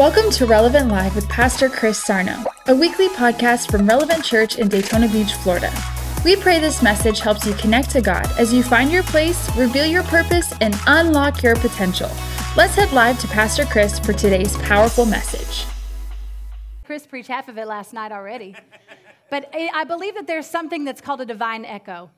Welcome to Relevant Live with Pastor Chris Sarno, a weekly podcast from Relevant Church in Daytona Beach, Florida. We pray this message helps you connect to God as you find your place, reveal your purpose, and unlock your potential. Let's head live to Pastor Chris for today's powerful message. Chris preached half of it last night already. But I believe that there's something that's called a divine echo.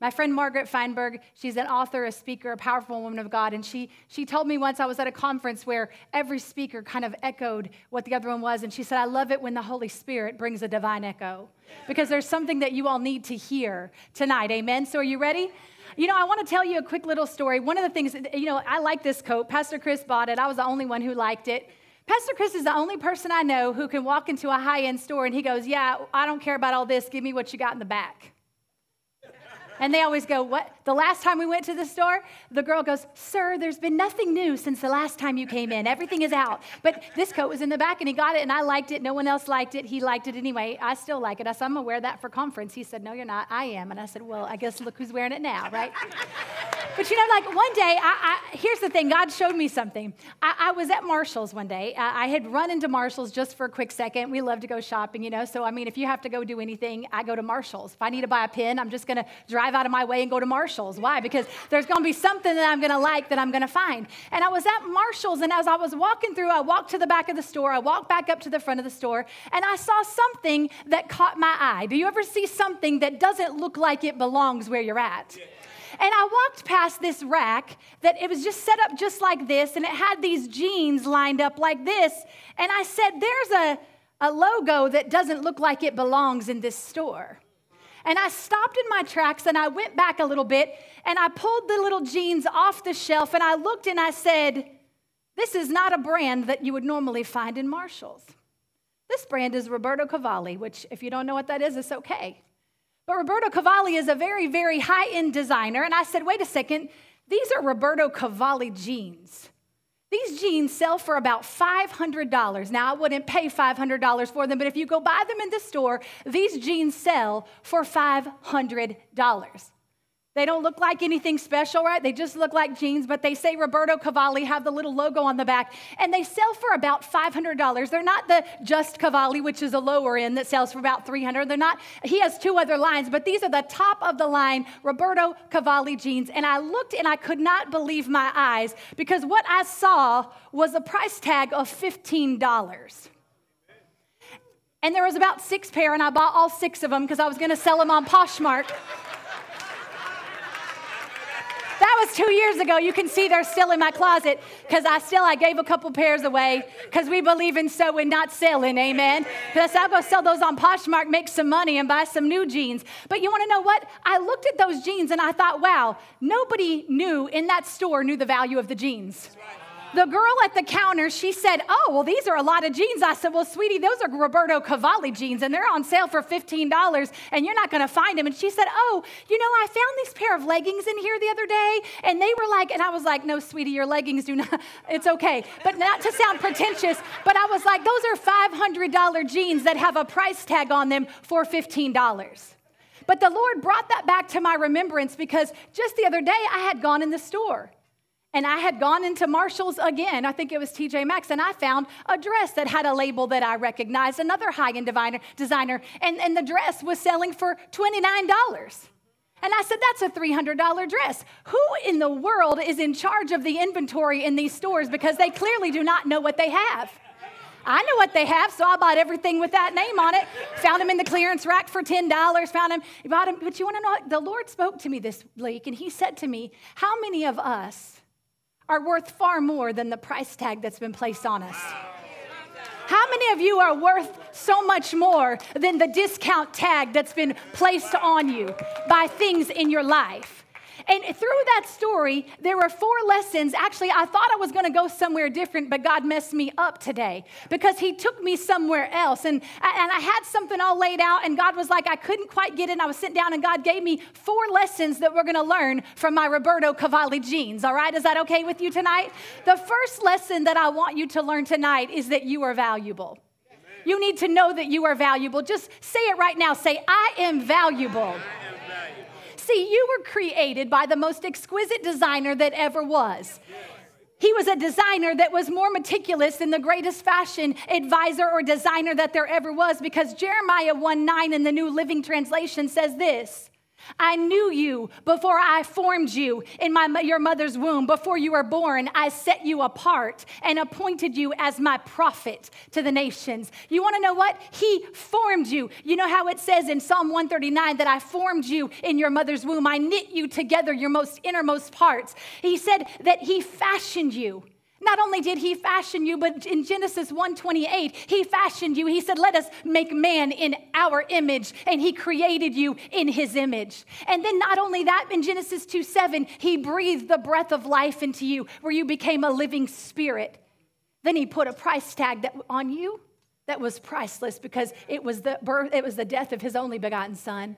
My friend Margaret Feinberg, she's an author, a speaker, a powerful woman of God, and she, she told me once I was at a conference where every speaker kind of echoed what the other one was, and she said, I love it when the Holy Spirit brings a divine echo because there's something that you all need to hear tonight. Amen? So are you ready? You know, I want to tell you a quick little story. One of the things, you know, I like this coat. Pastor Chris bought it. I was the only one who liked it. Pastor Chris is the only person I know who can walk into a high end store and he goes, Yeah, I don't care about all this. Give me what you got in the back. And they always go, What? The last time we went to the store, the girl goes, Sir, there's been nothing new since the last time you came in. Everything is out. But this coat was in the back and he got it and I liked it. No one else liked it. He liked it anyway. I still like it. I said, I'm going to wear that for conference. He said, No, you're not. I am. And I said, Well, I guess look who's wearing it now, right? but you know, like one day, I, I, here's the thing God showed me something. I, I was at Marshall's one day. I, I had run into Marshall's just for a quick second. We love to go shopping, you know. So, I mean, if you have to go do anything, I go to Marshall's. If I need to buy a pen, I'm just going to drive drive out of my way and go to Marshall's. Why? Because there's going to be something that I'm going to like that I'm going to find. And I was at Marshall's, and as I was walking through, I walked to the back of the store, I walked back up to the front of the store, and I saw something that caught my eye. Do you ever see something that doesn't look like it belongs where you're at? And I walked past this rack that it was just set up just like this, and it had these jeans lined up like this. And I said, There's a, a logo that doesn't look like it belongs in this store. And I stopped in my tracks and I went back a little bit and I pulled the little jeans off the shelf and I looked and I said, This is not a brand that you would normally find in Marshall's. This brand is Roberto Cavalli, which, if you don't know what that is, it's okay. But Roberto Cavalli is a very, very high end designer. And I said, Wait a second, these are Roberto Cavalli jeans. These jeans sell for about $500. Now, I wouldn't pay $500 for them, but if you go buy them in the store, these jeans sell for $500. They don't look like anything special, right? They just look like jeans, but they say Roberto Cavalli, have the little logo on the back, and they sell for about $500. They're not the Just Cavalli, which is a lower end that sells for about 300. They're not, he has two other lines, but these are the top of the line Roberto Cavalli jeans. And I looked and I could not believe my eyes because what I saw was a price tag of $15. And there was about six pair, and I bought all six of them because I was going to sell them on Poshmark. That was two years ago. You can see they're still in my closet because I still I gave a couple pairs away because we believe in sowing, not selling. Amen. Plus, I'll go sell those on Poshmark, make some money, and buy some new jeans. But you want to know what? I looked at those jeans and I thought, wow, nobody knew in that store knew the value of the jeans. The girl at the counter, she said, Oh, well, these are a lot of jeans. I said, Well, sweetie, those are Roberto Cavalli jeans, and they're on sale for $15, and you're not going to find them. And she said, Oh, you know, I found these pair of leggings in here the other day, and they were like, and I was like, No, sweetie, your leggings do not, it's okay. But not to sound pretentious, but I was like, Those are $500 jeans that have a price tag on them for $15. But the Lord brought that back to my remembrance because just the other day I had gone in the store and I had gone into Marshall's again, I think it was TJ Maxx, and I found a dress that had a label that I recognized, another high end designer, and, and the dress was selling for $29. And I said, That's a $300 dress. Who in the world is in charge of the inventory in these stores? Because they clearly do not know what they have. I know what they have, so I bought everything with that name on it. Found them in the clearance rack for $10. Found them, bought them. But you want to know? The Lord spoke to me this week, and He said to me, How many of us are worth far more than the price tag that's been placed on us. How many of you are worth so much more than the discount tag that's been placed on you by things in your life? And through that story, there were four lessons. Actually, I thought I was going to go somewhere different, but God messed me up today because He took me somewhere else. And, and I had something all laid out, and God was like, I couldn't quite get it. I was sitting down, and God gave me four lessons that we're going to learn from my Roberto Cavalli jeans. All right? Is that okay with you tonight? The first lesson that I want you to learn tonight is that you are valuable. You need to know that you are valuable. Just say it right now. Say, I am valuable. See, you were created by the most exquisite designer that ever was. He was a designer that was more meticulous than the greatest fashion advisor or designer that there ever was because Jeremiah 1 9 in the New Living Translation says this I knew you before I formed you in my, your mother's womb. Before you were born, I set you apart and appointed you as my prophet to the nations. You want to know what? He formed you. You know how it says in Psalm 139 that I formed you in your mother's womb. I knit you together, your most innermost parts. He said that He fashioned you. Not only did he fashion you, but in Genesis 1:28, he fashioned you. He said, "Let us make man in our image," and he created you in his image. And then not only that, in Genesis 2:7, he breathed the breath of life into you, where you became a living spirit. Then he put a price tag that, on you that was priceless because it was the birth, it was the death of his only begotten son.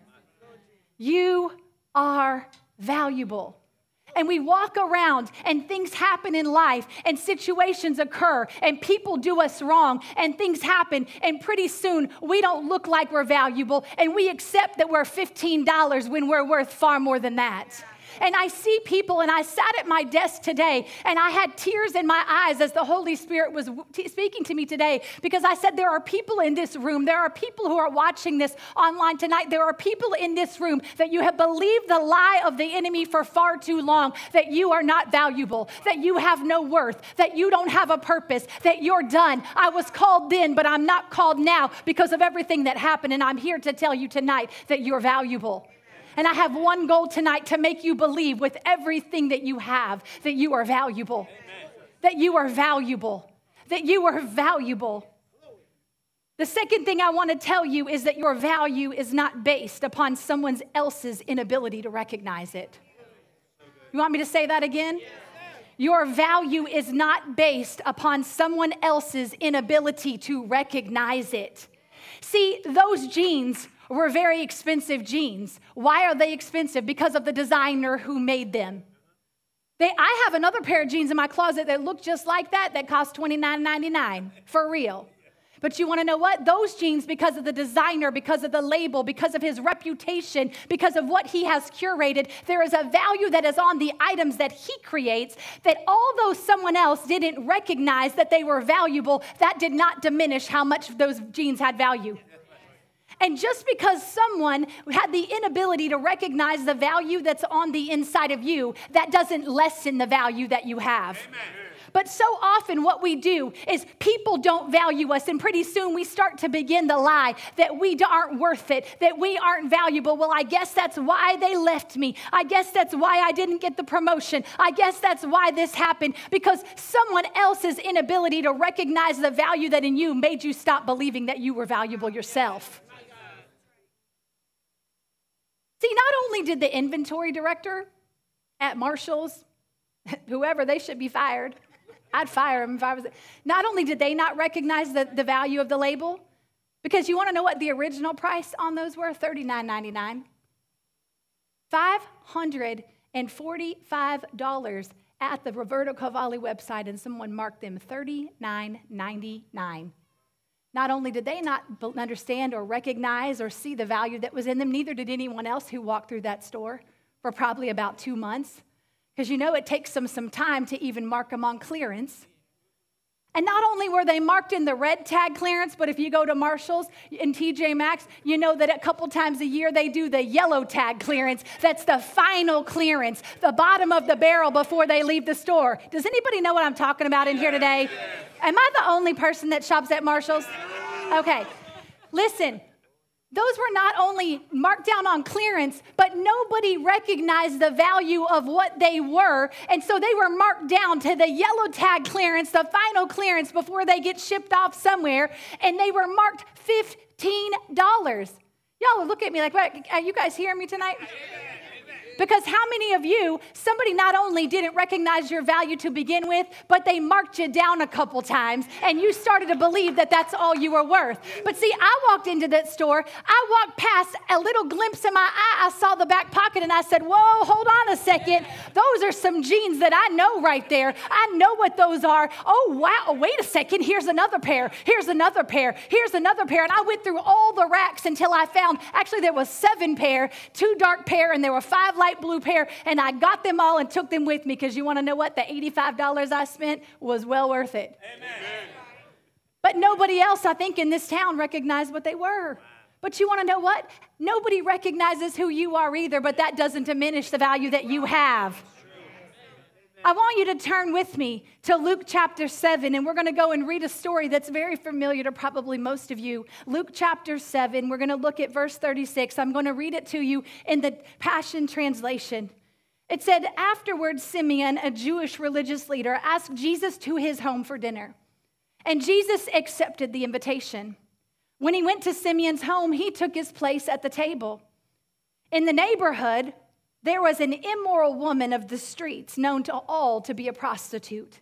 You are valuable and we walk around and things happen in life and situations occur and people do us wrong and things happen and pretty soon we don't look like we're valuable and we accept that we're $15 when we're worth far more than that. And I see people, and I sat at my desk today and I had tears in my eyes as the Holy Spirit was t- speaking to me today because I said, There are people in this room, there are people who are watching this online tonight, there are people in this room that you have believed the lie of the enemy for far too long that you are not valuable, that you have no worth, that you don't have a purpose, that you're done. I was called then, but I'm not called now because of everything that happened. And I'm here to tell you tonight that you're valuable. And I have one goal tonight to make you believe with everything that you have that you are valuable. Amen. That you are valuable. That you are valuable. The second thing I want to tell you is that your value is not based upon someone else's inability to recognize it. You want me to say that again? Your value is not based upon someone else's inability to recognize it. See, those jeans were very expensive jeans. Why are they expensive? Because of the designer who made them. They, I have another pair of jeans in my closet that look just like that that cost $29.99 for real. But you want to know what? Those jeans, because of the designer, because of the label, because of his reputation, because of what he has curated, there is a value that is on the items that he creates that although someone else didn't recognize that they were valuable, that did not diminish how much those jeans had value. And just because someone had the inability to recognize the value that's on the inside of you, that doesn't lessen the value that you have. Amen. But so often, what we do is people don't value us, and pretty soon we start to begin the lie that we aren't worth it, that we aren't valuable. Well, I guess that's why they left me. I guess that's why I didn't get the promotion. I guess that's why this happened because someone else's inability to recognize the value that in you made you stop believing that you were valuable yourself. See, not only did the inventory director at Marshall's, whoever, they should be fired. I'd fire them if I was. Not only did they not recognize the, the value of the label, because you want to know what the original price on those were? $39.99. $545 at the Roberto Cavalli website, and someone marked them $39.99. Not only did they not understand or recognize or see the value that was in them, neither did anyone else who walked through that store for probably about two months. Because you know it takes them some time to even mark them on clearance. And not only were they marked in the red tag clearance, but if you go to Marshall's and TJ Maxx, you know that a couple times a year they do the yellow tag clearance. That's the final clearance, the bottom of the barrel before they leave the store. Does anybody know what I'm talking about in here today? Am I the only person that shops at Marshall's? Okay. Listen, those were not only marked down on clearance, but nobody recognized the value of what they were. And so they were marked down to the yellow tag clearance, the final clearance before they get shipped off somewhere. And they were marked $15. Y'all look at me like, what? Are you guys hearing me tonight? Because how many of you, somebody not only didn't recognize your value to begin with, but they marked you down a couple times and you started to believe that that's all you were worth. But see, I walked into that store, I walked past a little glimpse in my eye, I saw the back pocket and I said, Whoa, hold on a second. Those are some jeans that I know right there. I know what those are. Oh, wow, wait a second. Here's another pair. Here's another pair. Here's another pair. And I went through all the racks until I found actually there was seven pair, two dark pair, and there were five light light blue pair, and I got them all and took them with me because you want to know what? The $85 I spent was well worth it. Amen. But nobody else, I think, in this town recognized what they were. But you want to know what? Nobody recognizes who you are either, but that doesn't diminish the value that you have. I want you to turn with me to Luke chapter 7, and we're going to go and read a story that's very familiar to probably most of you. Luke chapter 7, we're going to look at verse 36. I'm going to read it to you in the Passion Translation. It said, Afterwards, Simeon, a Jewish religious leader, asked Jesus to his home for dinner. And Jesus accepted the invitation. When he went to Simeon's home, he took his place at the table. In the neighborhood, there was an immoral woman of the streets, known to all to be a prostitute.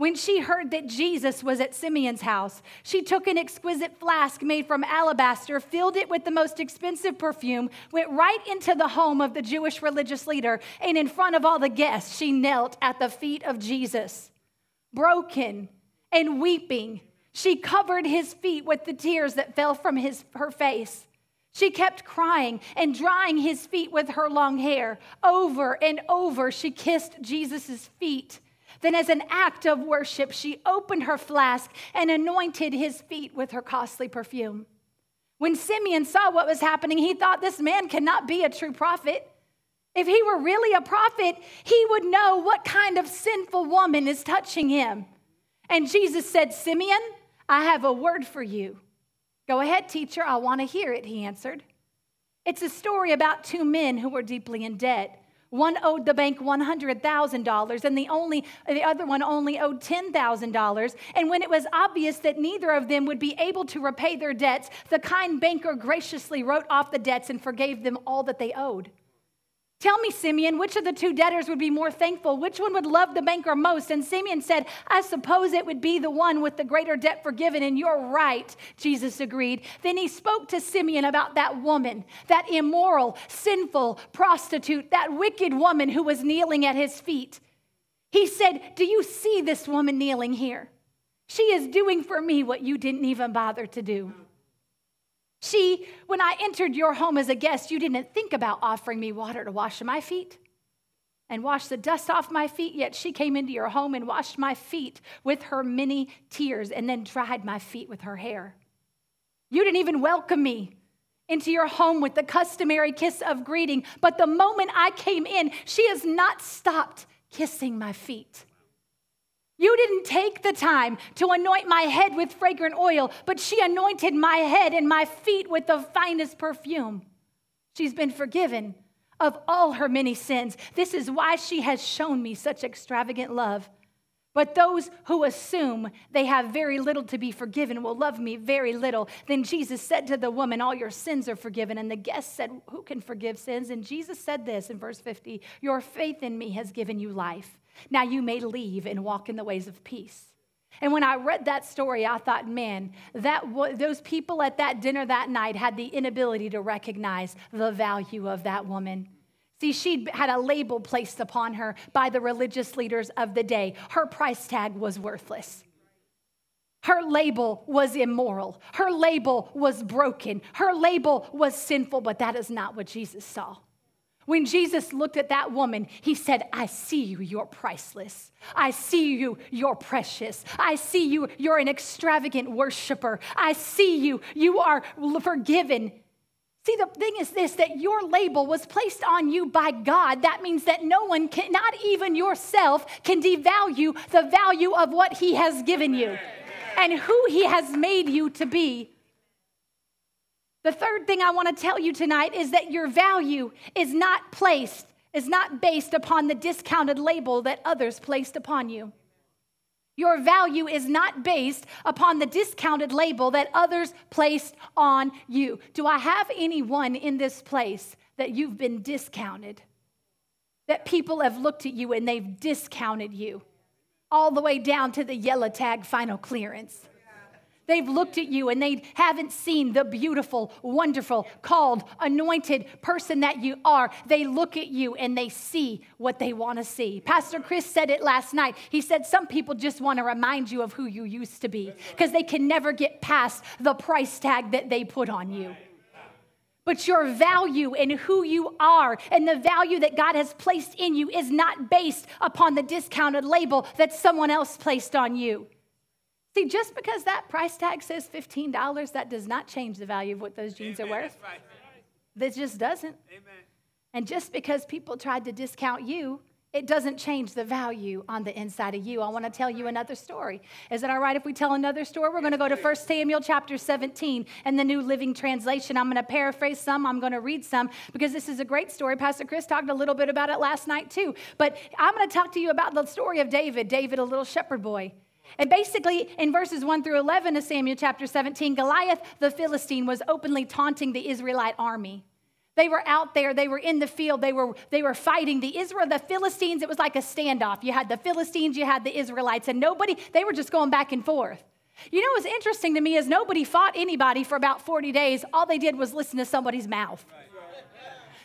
When she heard that Jesus was at Simeon's house, she took an exquisite flask made from alabaster, filled it with the most expensive perfume, went right into the home of the Jewish religious leader, and in front of all the guests, she knelt at the feet of Jesus. Broken and weeping, she covered his feet with the tears that fell from his, her face. She kept crying and drying his feet with her long hair. Over and over, she kissed Jesus' feet. Then, as an act of worship, she opened her flask and anointed his feet with her costly perfume. When Simeon saw what was happening, he thought this man cannot be a true prophet. If he were really a prophet, he would know what kind of sinful woman is touching him. And Jesus said, Simeon, I have a word for you. Go ahead, teacher, I want to hear it, he answered. It's a story about two men who were deeply in debt. One owed the bank $100,000 and the only the other one only owed $10,000. And when it was obvious that neither of them would be able to repay their debts, the kind banker graciously wrote off the debts and forgave them all that they owed. Tell me, Simeon, which of the two debtors would be more thankful? Which one would love the banker most? And Simeon said, I suppose it would be the one with the greater debt forgiven. And you're right, Jesus agreed. Then he spoke to Simeon about that woman, that immoral, sinful prostitute, that wicked woman who was kneeling at his feet. He said, Do you see this woman kneeling here? She is doing for me what you didn't even bother to do. She, when I entered your home as a guest, you didn't think about offering me water to wash my feet and wash the dust off my feet, yet she came into your home and washed my feet with her many tears and then dried my feet with her hair. You didn't even welcome me into your home with the customary kiss of greeting, but the moment I came in, she has not stopped kissing my feet. You didn't take the time to anoint my head with fragrant oil, but she anointed my head and my feet with the finest perfume. She's been forgiven of all her many sins. This is why she has shown me such extravagant love. But those who assume they have very little to be forgiven will love me very little. Then Jesus said to the woman, All your sins are forgiven. And the guest said, Who can forgive sins? And Jesus said this in verse 50 Your faith in me has given you life. Now you may leave and walk in the ways of peace. And when I read that story, I thought, man, that those people at that dinner that night had the inability to recognize the value of that woman. See, she had a label placed upon her by the religious leaders of the day. Her price tag was worthless. Her label was immoral. Her label was broken. Her label was sinful, but that is not what Jesus saw. When Jesus looked at that woman, he said, I see you, you're priceless. I see you, you're precious. I see you, you're an extravagant worshiper. I see you, you are forgiven. See, the thing is this that your label was placed on you by God. That means that no one can, not even yourself, can devalue the value of what He has given you and who He has made you to be. The third thing I want to tell you tonight is that your value is not placed, is not based upon the discounted label that others placed upon you. Your value is not based upon the discounted label that others placed on you. Do I have anyone in this place that you've been discounted? That people have looked at you and they've discounted you all the way down to the yellow tag final clearance? They've looked at you and they haven't seen the beautiful, wonderful, called, anointed person that you are. They look at you and they see what they want to see. Pastor Chris said it last night. He said, Some people just want to remind you of who you used to be because they can never get past the price tag that they put on you. But your value and who you are and the value that God has placed in you is not based upon the discounted label that someone else placed on you. See, just because that price tag says $15, that does not change the value of what those jeans Amen. are worth. Right. That just doesn't. Amen. And just because people tried to discount you, it doesn't change the value on the inside of you. I want to tell you another story. Is it all right if we tell another story? We're going to go to 1 Samuel chapter 17 and the New Living Translation. I'm going to paraphrase some, I'm going to read some because this is a great story. Pastor Chris talked a little bit about it last night too. But I'm going to talk to you about the story of David, David, a little shepherd boy. And basically, in verses 1 through 11 of Samuel chapter 17, Goliath the Philistine was openly taunting the Israelite army. They were out there, they were in the field, they were, they were fighting. The Israel, the Philistines, it was like a standoff. You had the Philistines, you had the Israelites, and nobody, they were just going back and forth. You know what's interesting to me is nobody fought anybody for about 40 days. All they did was listen to somebody's mouth. Right.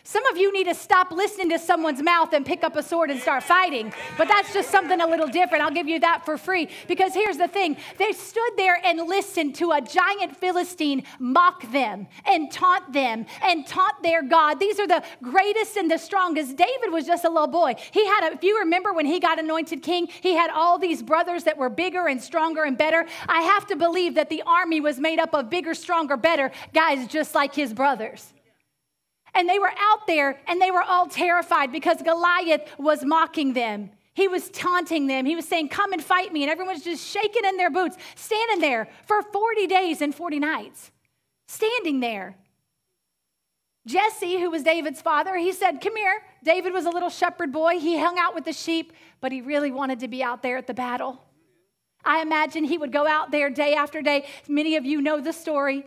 Some of you need to stop listening to someone's mouth and pick up a sword and start fighting. But that's just something a little different. I'll give you that for free. Because here's the thing they stood there and listened to a giant Philistine mock them and taunt them and taunt their God. These are the greatest and the strongest. David was just a little boy. He had, a, if you remember when he got anointed king, he had all these brothers that were bigger and stronger and better. I have to believe that the army was made up of bigger, stronger, better guys just like his brothers. And they were out there and they were all terrified because Goliath was mocking them. He was taunting them. He was saying, Come and fight me. And everyone's just shaking in their boots, standing there for 40 days and 40 nights, standing there. Jesse, who was David's father, he said, Come here. David was a little shepherd boy. He hung out with the sheep, but he really wanted to be out there at the battle. I imagine he would go out there day after day. Many of you know the story.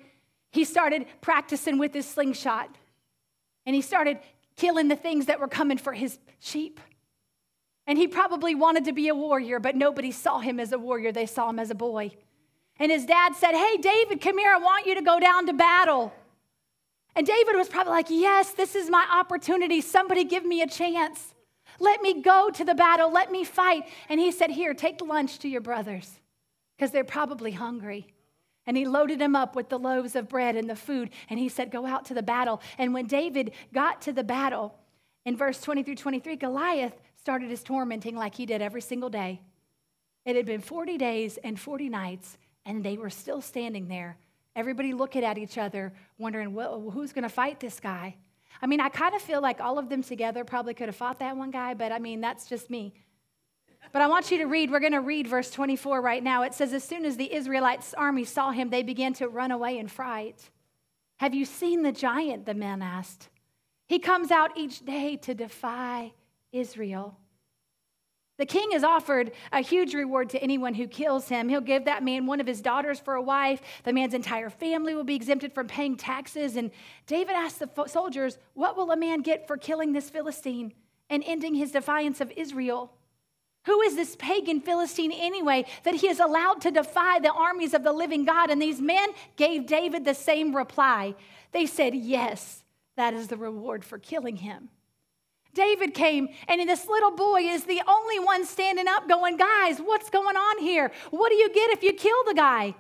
He started practicing with his slingshot and he started killing the things that were coming for his sheep. And he probably wanted to be a warrior, but nobody saw him as a warrior. They saw him as a boy. And his dad said, Hey, David, come here. I want you to go down to battle. And David was probably like, Yes, this is my opportunity. Somebody give me a chance. Let me go to the battle. Let me fight. And he said, Here, take lunch to your brothers because they're probably hungry. And he loaded him up with the loaves of bread and the food. And he said, Go out to the battle. And when David got to the battle, in verse 20 through 23, Goliath started his tormenting like he did every single day. It had been 40 days and 40 nights, and they were still standing there. Everybody looking at each other, wondering, well, who's going to fight this guy? I mean, I kind of feel like all of them together probably could have fought that one guy, but I mean, that's just me. But I want you to read, we're going to read verse 24 right now. It says, As soon as the Israelites' army saw him, they began to run away in fright. Have you seen the giant? The men asked. He comes out each day to defy Israel. The king has offered a huge reward to anyone who kills him. He'll give that man one of his daughters for a wife. The man's entire family will be exempted from paying taxes. And David asked the soldiers, What will a man get for killing this Philistine and ending his defiance of Israel? Who is this pagan Philistine anyway that he is allowed to defy the armies of the living God? And these men gave David the same reply. They said, Yes, that is the reward for killing him. David came, and this little boy is the only one standing up, going, Guys, what's going on here? What do you get if you kill the guy?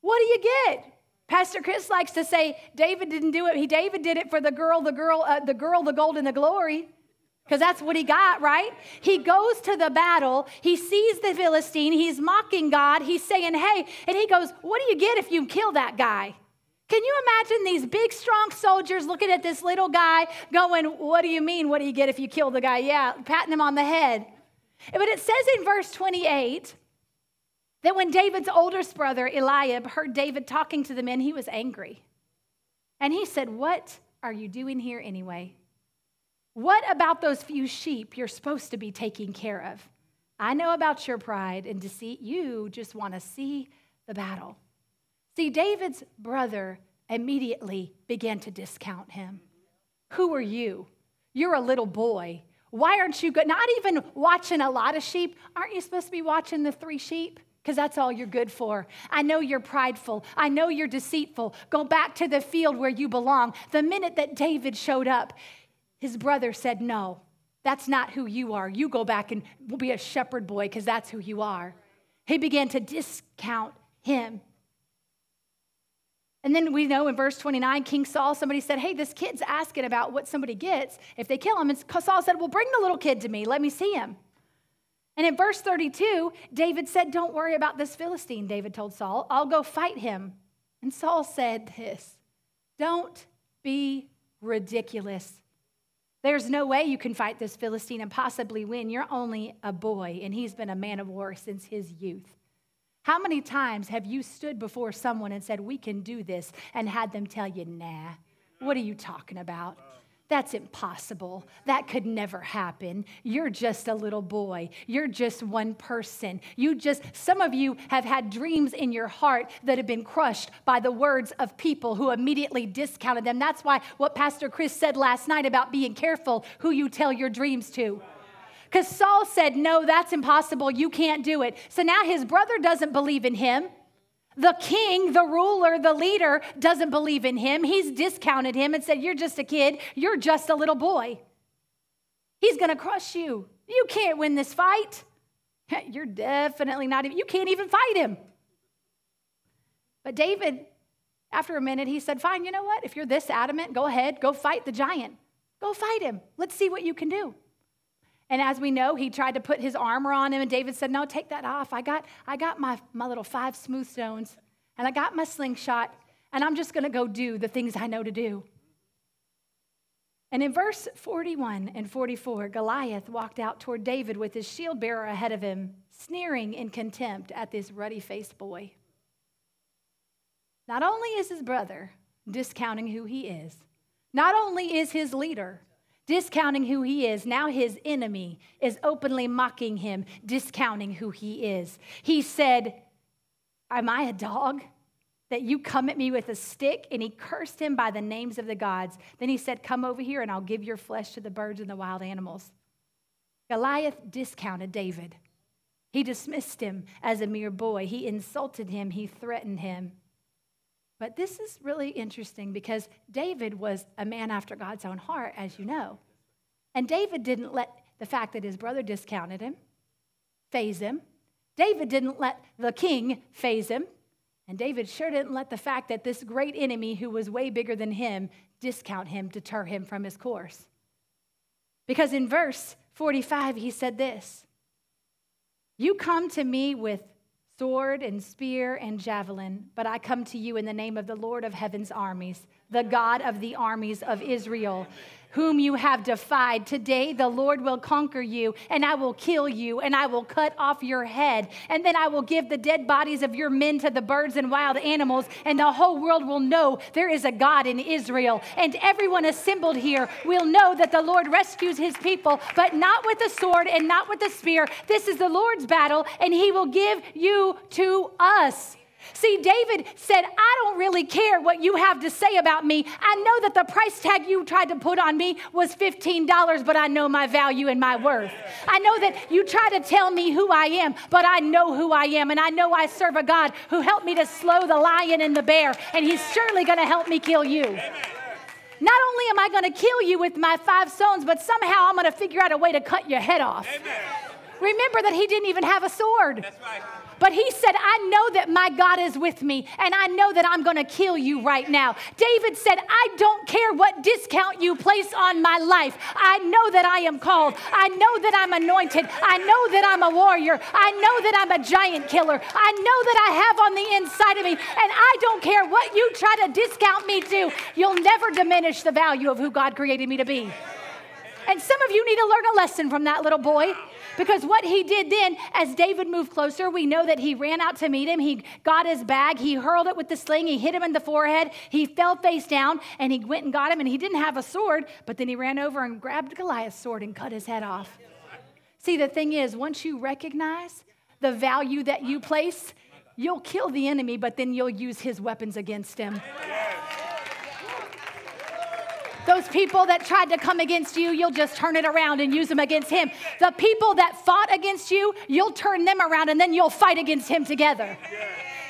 What do you get? Pastor Chris likes to say David didn't do it. He David did it for the girl, the girl, uh, the girl, the gold, and the glory because that's what he got, right? He goes to the battle. He sees the Philistine. He's mocking God. He's saying, hey, and he goes, what do you get if you kill that guy? Can you imagine these big, strong soldiers looking at this little guy going, What do you mean? What do you get if you kill the guy? Yeah, patting him on the head. But it says in verse 28 that when David's oldest brother, Eliab, heard David talking to the men, he was angry. And he said, What are you doing here anyway? What about those few sheep you're supposed to be taking care of? I know about your pride and deceit. You just want to see the battle. See, David's brother immediately began to discount him. Who are you? You're a little boy. Why aren't you good? Not even watching a lot of sheep. Aren't you supposed to be watching the three sheep? Because that's all you're good for. I know you're prideful. I know you're deceitful. Go back to the field where you belong. The minute that David showed up, his brother said, No, that's not who you are. You go back and be a shepherd boy because that's who you are. He began to discount him. And then we know in verse 29, King Saul, somebody said, Hey, this kid's asking about what somebody gets if they kill him. And Saul said, Well, bring the little kid to me. Let me see him. And in verse 32, David said, Don't worry about this Philistine, David told Saul. I'll go fight him. And Saul said this Don't be ridiculous. There's no way you can fight this Philistine and possibly win. You're only a boy, and he's been a man of war since his youth. How many times have you stood before someone and said, We can do this, and had them tell you, Nah, what are you talking about? That's impossible. That could never happen. You're just a little boy. You're just one person. You just, some of you have had dreams in your heart that have been crushed by the words of people who immediately discounted them. That's why what Pastor Chris said last night about being careful who you tell your dreams to. Because Saul said, No, that's impossible. You can't do it. So now his brother doesn't believe in him. The king, the ruler, the leader doesn't believe in him. He's discounted him and said, You're just a kid. You're just a little boy. He's going to crush you. You can't win this fight. You're definitely not even, you can't even fight him. But David, after a minute, he said, Fine, you know what? If you're this adamant, go ahead, go fight the giant. Go fight him. Let's see what you can do. And as we know, he tried to put his armor on him, and David said, No, take that off. I got, I got my, my little five smooth stones, and I got my slingshot, and I'm just going to go do the things I know to do. And in verse 41 and 44, Goliath walked out toward David with his shield bearer ahead of him, sneering in contempt at this ruddy faced boy. Not only is his brother discounting who he is, not only is his leader discounting who he is. Now his enemy is openly mocking him, discounting who he is. He said, Am I a dog? That you come at me with a stick, and he cursed him by the names of the gods. Then he said, Come over here, and I'll give your flesh to the birds and the wild animals. Goliath discounted David. He dismissed him as a mere boy. He insulted him. He threatened him. But this is really interesting because David was a man after God's own heart, as you know. And David didn't let the fact that his brother discounted him faze him. David didn't let the king faze him. And David sure didn't let the fact that this great enemy who was way bigger than him discount him, deter him from his course. Because in verse 45, he said this You come to me with sword and spear and javelin, but I come to you in the name of the Lord of heaven's armies, the God of the armies of Israel whom you have defied. Today the Lord will conquer you, and I will kill you, and I will cut off your head. And then I will give the dead bodies of your men to the birds and wild animals, and the whole world will know there is a God in Israel. And everyone assembled here will know that the Lord rescues his people, but not with the sword and not with the spear. This is the Lord's battle, and he will give you to us. See, David said, I don't really care what you have to say about me. I know that the price tag you tried to put on me was $15, but I know my value and my worth. I know that you try to tell me who I am, but I know who I am. And I know I serve a God who helped me to slow the lion and the bear, and he's surely going to help me kill you. Not only am I going to kill you with my five stones, but somehow I'm going to figure out a way to cut your head off. Amen. Remember that he didn't even have a sword. Right. But he said, I know that my God is with me, and I know that I'm going to kill you right now. David said, I don't care what discount you place on my life. I know that I am called. I know that I'm anointed. I know that I'm a warrior. I know that I'm a giant killer. I know that I have on the inside of me, and I don't care what you try to discount me to. You'll never diminish the value of who God created me to be. And some of you need to learn a lesson from that little boy. Because what he did then, as David moved closer, we know that he ran out to meet him. He got his bag, he hurled it with the sling, he hit him in the forehead, he fell face down, and he went and got him. And he didn't have a sword, but then he ran over and grabbed Goliath's sword and cut his head off. See, the thing is, once you recognize the value that you place, you'll kill the enemy, but then you'll use his weapons against him. Those people that tried to come against you, you'll just turn it around and use them against him. The people that fought against you, you'll turn them around and then you'll fight against him together.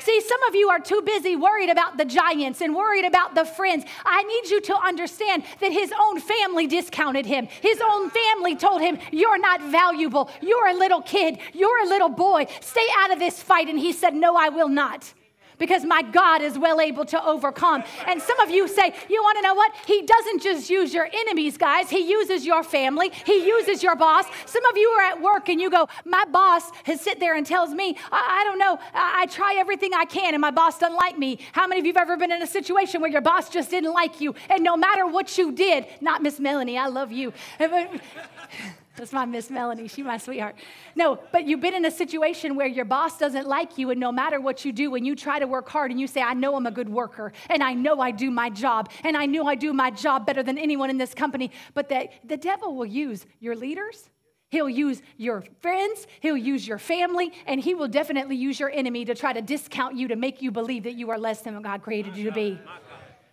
See, some of you are too busy worried about the giants and worried about the friends. I need you to understand that his own family discounted him. His own family told him, You're not valuable. You're a little kid. You're a little boy. Stay out of this fight. And he said, No, I will not. Because my God is well able to overcome. And some of you say, you want to know what? He doesn't just use your enemies, guys. He uses your family. He uses your boss. Some of you are at work and you go, my boss has sit there and tells me, I, I don't know, I, I try everything I can and my boss doesn't like me. How many of you have ever been in a situation where your boss just didn't like you and no matter what you did, not Miss Melanie, I love you. That's my Miss Melanie. She's my sweetheart. No, but you've been in a situation where your boss doesn't like you, and no matter what you do, when you try to work hard and you say, I know I'm a good worker, and I know I do my job, and I know I do my job better than anyone in this company, but that the devil will use your leaders. He'll use your friends, he'll use your family, and he will definitely use your enemy to try to discount you to make you believe that you are less than what God created you to be.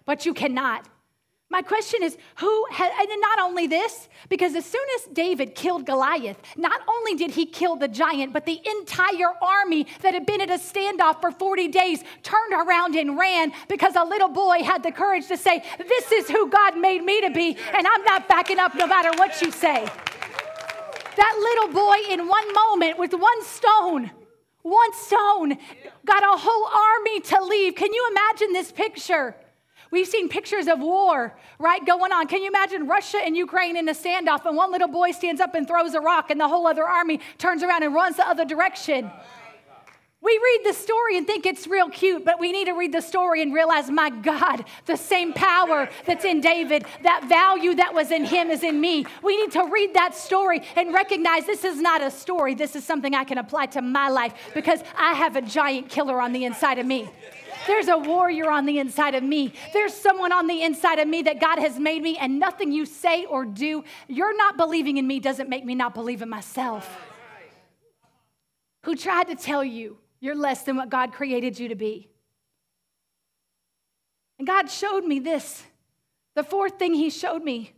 But you cannot. My question is who had, and not only this, because as soon as David killed Goliath, not only did he kill the giant, but the entire army that had been at a standoff for 40 days turned around and ran because a little boy had the courage to say, This is who God made me to be, and I'm not backing up no matter what you say. That little boy, in one moment, with one stone, one stone, got a whole army to leave. Can you imagine this picture? We've seen pictures of war, right, going on. Can you imagine Russia and Ukraine in a standoff, and one little boy stands up and throws a rock, and the whole other army turns around and runs the other direction? We read the story and think it's real cute, but we need to read the story and realize, my God, the same power that's in David, that value that was in him is in me. We need to read that story and recognize this is not a story. This is something I can apply to my life because I have a giant killer on the inside of me. There's a warrior on the inside of me. There's someone on the inside of me that God has made me, and nothing you say or do, you're not believing in me doesn't make me not believe in myself. Who tried to tell you you're less than what God created you to be? And God showed me this. The fourth thing He showed me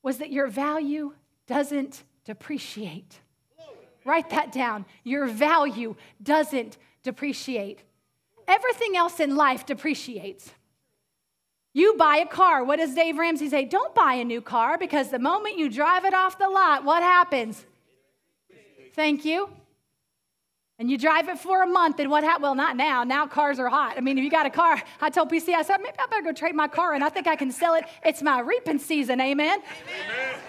was that your value doesn't depreciate. Write that down. Your value doesn't depreciate. Everything else in life depreciates. You buy a car. What does Dave Ramsey say? Don't buy a new car because the moment you drive it off the lot, what happens? Thank you. And you drive it for a month, and what happens? Well, not now. Now cars are hot. I mean, if you got a car, I told PC, I said, maybe I better go trade my car, and I think I can sell it. It's my reaping season, amen? amen.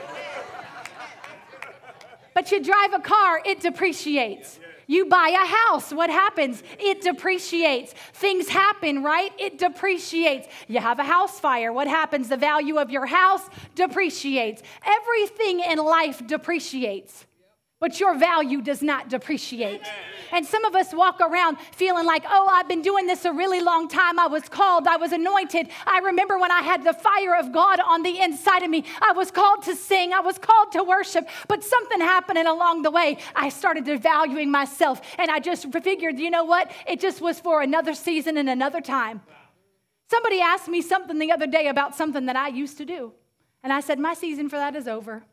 but you drive a car, it depreciates. You buy a house, what happens? It depreciates. Things happen, right? It depreciates. You have a house fire, what happens? The value of your house depreciates. Everything in life depreciates but your value does not depreciate. And some of us walk around feeling like, oh, I've been doing this a really long time. I was called, I was anointed. I remember when I had the fire of God on the inside of me. I was called to sing, I was called to worship, but something happened, and along the way, I started devaluing myself. And I just figured, you know what? It just was for another season and another time. Somebody asked me something the other day about something that I used to do. And I said, my season for that is over.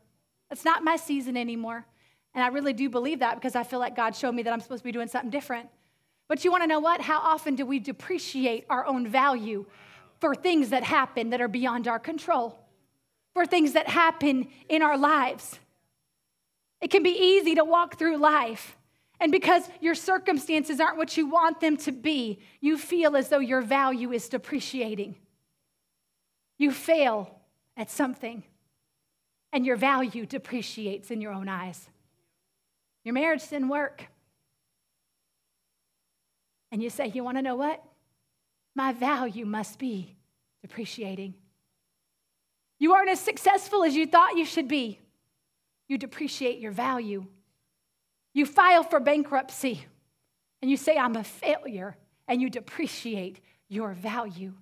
It's not my season anymore. And I really do believe that because I feel like God showed me that I'm supposed to be doing something different. But you want to know what? How often do we depreciate our own value for things that happen that are beyond our control, for things that happen in our lives? It can be easy to walk through life. And because your circumstances aren't what you want them to be, you feel as though your value is depreciating. You fail at something, and your value depreciates in your own eyes. Your marriage didn't work. And you say, You want to know what? My value must be depreciating. You aren't as successful as you thought you should be. You depreciate your value. You file for bankruptcy and you say, I'm a failure, and you depreciate your value.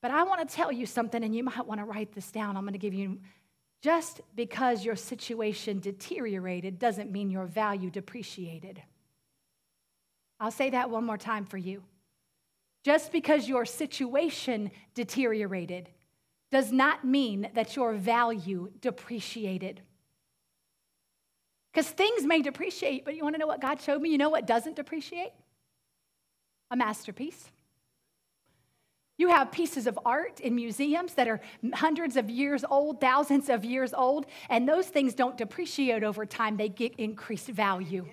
But I want to tell you something, and you might want to write this down. I'm going to give you just because your situation deteriorated doesn't mean your value depreciated. I'll say that one more time for you. Just because your situation deteriorated does not mean that your value depreciated. Because things may depreciate, but you want to know what God showed me? You know what doesn't depreciate? A masterpiece. You have pieces of art in museums that are hundreds of years old, thousands of years old, and those things don't depreciate over time, they get increased value.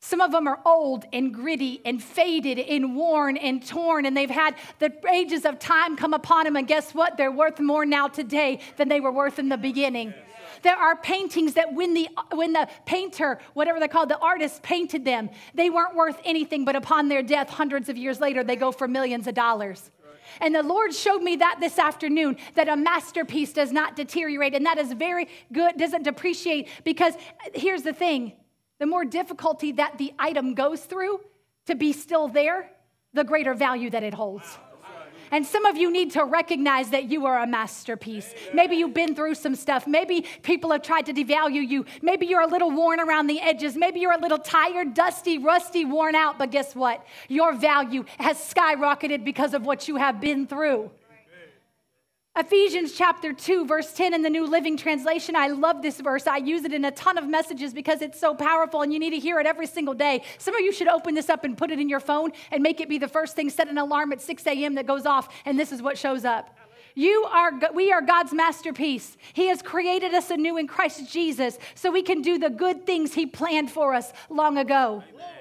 Some of them are old and gritty and faded and worn and torn, and they've had the ages of time come upon them. And guess what? They're worth more now today than they were worth in the beginning. There are paintings that when the, when the painter, whatever they're called, the artist painted them, they weren't worth anything, but upon their death, hundreds of years later, they go for millions of dollars. And the Lord showed me that this afternoon that a masterpiece does not deteriorate, and that is very good, doesn't depreciate, because here's the thing the more difficulty that the item goes through to be still there, the greater value that it holds. And some of you need to recognize that you are a masterpiece. Maybe you've been through some stuff. Maybe people have tried to devalue you. Maybe you're a little worn around the edges. Maybe you're a little tired, dusty, rusty, worn out. But guess what? Your value has skyrocketed because of what you have been through. Ephesians chapter 2, verse 10 in the New Living Translation. I love this verse. I use it in a ton of messages because it's so powerful and you need to hear it every single day. Some of you should open this up and put it in your phone and make it be the first thing, set an alarm at 6 a.m. that goes off, and this is what shows up. You are, we are God's masterpiece. He has created us anew in Christ Jesus so we can do the good things He planned for us long ago. Amen.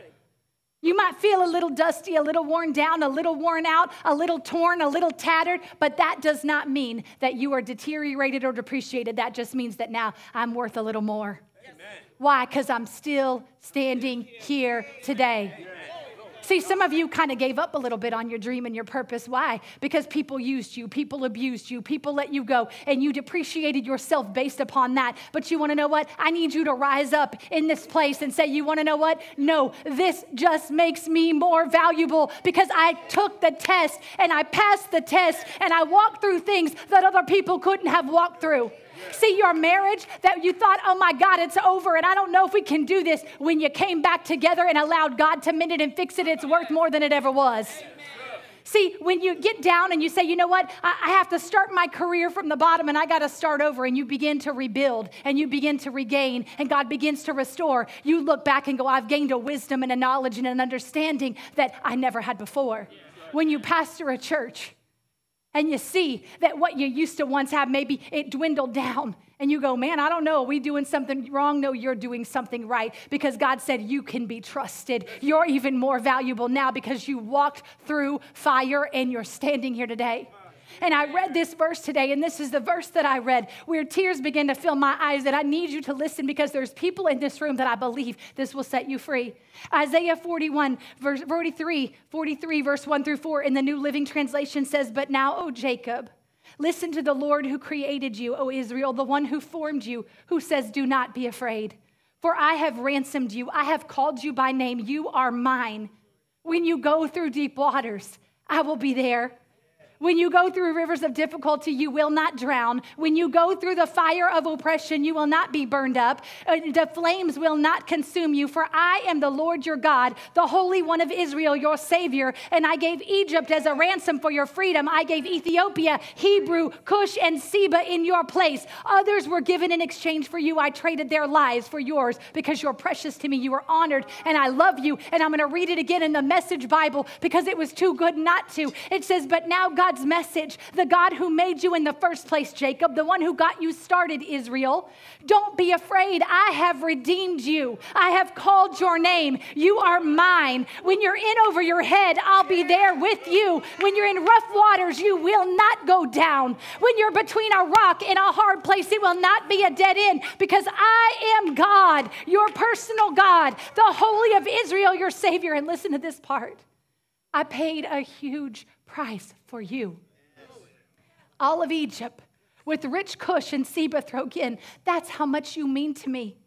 You might feel a little dusty, a little worn down, a little worn out, a little torn, a little tattered, but that does not mean that you are deteriorated or depreciated. That just means that now I'm worth a little more. Amen. Why? Because I'm still standing here today. Amen. See, some of you kind of gave up a little bit on your dream and your purpose. Why? Because people used you, people abused you, people let you go, and you depreciated yourself based upon that. But you want to know what? I need you to rise up in this place and say, You want to know what? No, this just makes me more valuable because I took the test and I passed the test and I walked through things that other people couldn't have walked through. See, your marriage that you thought, oh my God, it's over and I don't know if we can do this. When you came back together and allowed God to mend it and fix it, it's worth more than it ever was. See, when you get down and you say, you know what, I have to start my career from the bottom and I got to start over, and you begin to rebuild and you begin to regain, and God begins to restore, you look back and go, I've gained a wisdom and a knowledge and an understanding that I never had before. When you pastor a church, and you see that what you used to once have, maybe it dwindled down. And you go, man, I don't know. Are we doing something wrong? No, you're doing something right because God said you can be trusted. You're even more valuable now because you walked through fire and you're standing here today. And I read this verse today, and this is the verse that I read where tears begin to fill my eyes. That I need you to listen because there's people in this room that I believe this will set you free. Isaiah 41, verse 43, 43, verse 1 through 4 in the New Living Translation says, But now, O Jacob, listen to the Lord who created you, O Israel, the one who formed you, who says, Do not be afraid. For I have ransomed you, I have called you by name, you are mine. When you go through deep waters, I will be there. When you go through rivers of difficulty, you will not drown. When you go through the fire of oppression, you will not be burned up. Uh, the flames will not consume you, for I am the Lord your God, the Holy One of Israel, your Savior. And I gave Egypt as a ransom for your freedom. I gave Ethiopia, Hebrew, Cush, and Seba in your place. Others were given in exchange for you. I traded their lives for yours because you're precious to me. You are honored, and I love you. And I'm going to read it again in the Message Bible because it was too good not to. It says, But now God God's message, the God who made you in the first place, Jacob, the one who got you started, Israel. Don't be afraid. I have redeemed you. I have called your name. You are mine. When you're in over your head, I'll be there with you. When you're in rough waters, you will not go down. When you're between a rock and a hard place, it will not be a dead end because I am God, your personal God, the Holy of Israel, your Savior. And listen to this part. I paid a huge price for you. All of Egypt with rich Cush and Seba thrown in. That's how much you mean to me.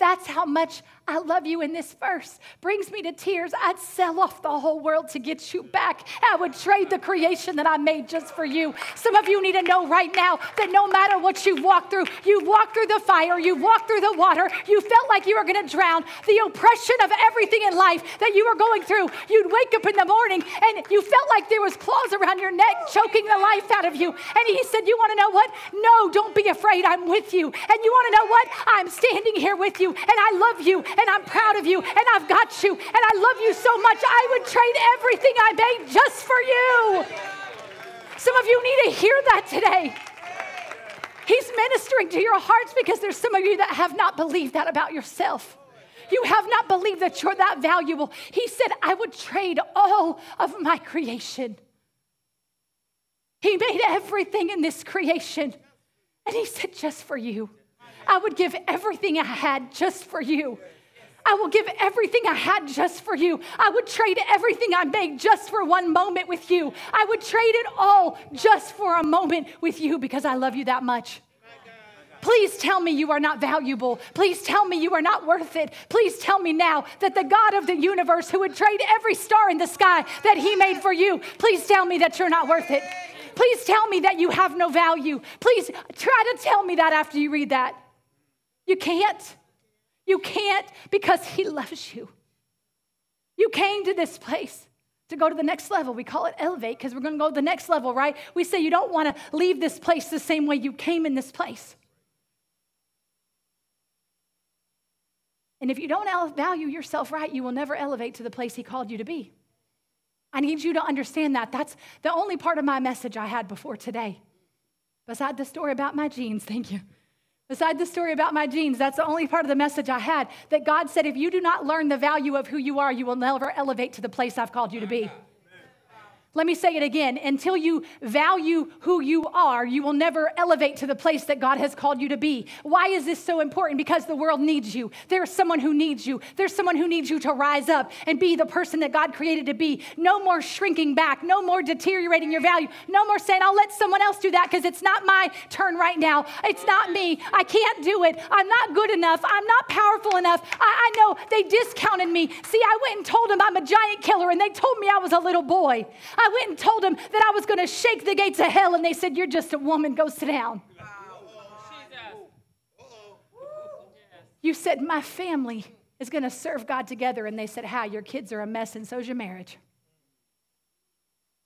That's how much I love you in this verse. Brings me to tears. I'd sell off the whole world to get you back. I would trade the creation that I made just for you. Some of you need to know right now that no matter what you've walked through, you've walked through the fire, you've walked through the water, you felt like you were going to drown, the oppression of everything in life that you were going through. You'd wake up in the morning and you felt like there was claws around your neck choking the life out of you. And he said, You want to know what? No, don't be afraid. I'm with you. And you want to know what? I'm standing here with you and I love you and I'm proud of you and I've got you and I love you so much. I would trade everything I made just for you. Some of you need to hear that today. He's ministering to your hearts because there's some of you that have not believed that about yourself. You have not believed that you're that valuable. He said, I would trade all of my creation. He made everything in this creation. And He said, just for you. I would give everything I had just for you. I will give everything I had just for you. I would trade everything I made just for one moment with you. I would trade it all just for a moment with you because I love you that much. Please tell me you are not valuable. Please tell me you are not worth it. Please tell me now that the God of the universe who would trade every star in the sky that he made for you, please tell me that you're not worth it. Please tell me that you have no value. Please try to tell me that after you read that. You can't. You can't because He loves you. You came to this place to go to the next level. We call it elevate because we're going to go to the next level, right? We say you don't want to leave this place the same way you came in this place. And if you don't value yourself right, you will never elevate to the place He called you to be. I need you to understand that. That's the only part of my message I had before today. Beside the story about my jeans, thank you. Beside the story about my jeans, that's the only part of the message I had. That God said, if you do not learn the value of who you are, you will never elevate to the place I've called you to be. Let me say it again. Until you value who you are, you will never elevate to the place that God has called you to be. Why is this so important? Because the world needs you. There's someone who needs you. There's someone who needs you to rise up and be the person that God created to be. No more shrinking back. No more deteriorating your value. No more saying, I'll let someone else do that because it's not my turn right now. It's not me. I can't do it. I'm not good enough. I'm not powerful enough. I, I know they discounted me. See, I went and told them I'm a giant killer and they told me I was a little boy. I went and told them that I was going to shake the gates of hell, and they said, You're just a woman, go sit down. You said, My family is going to serve God together. And they said, How? Your kids are a mess, and so's your marriage.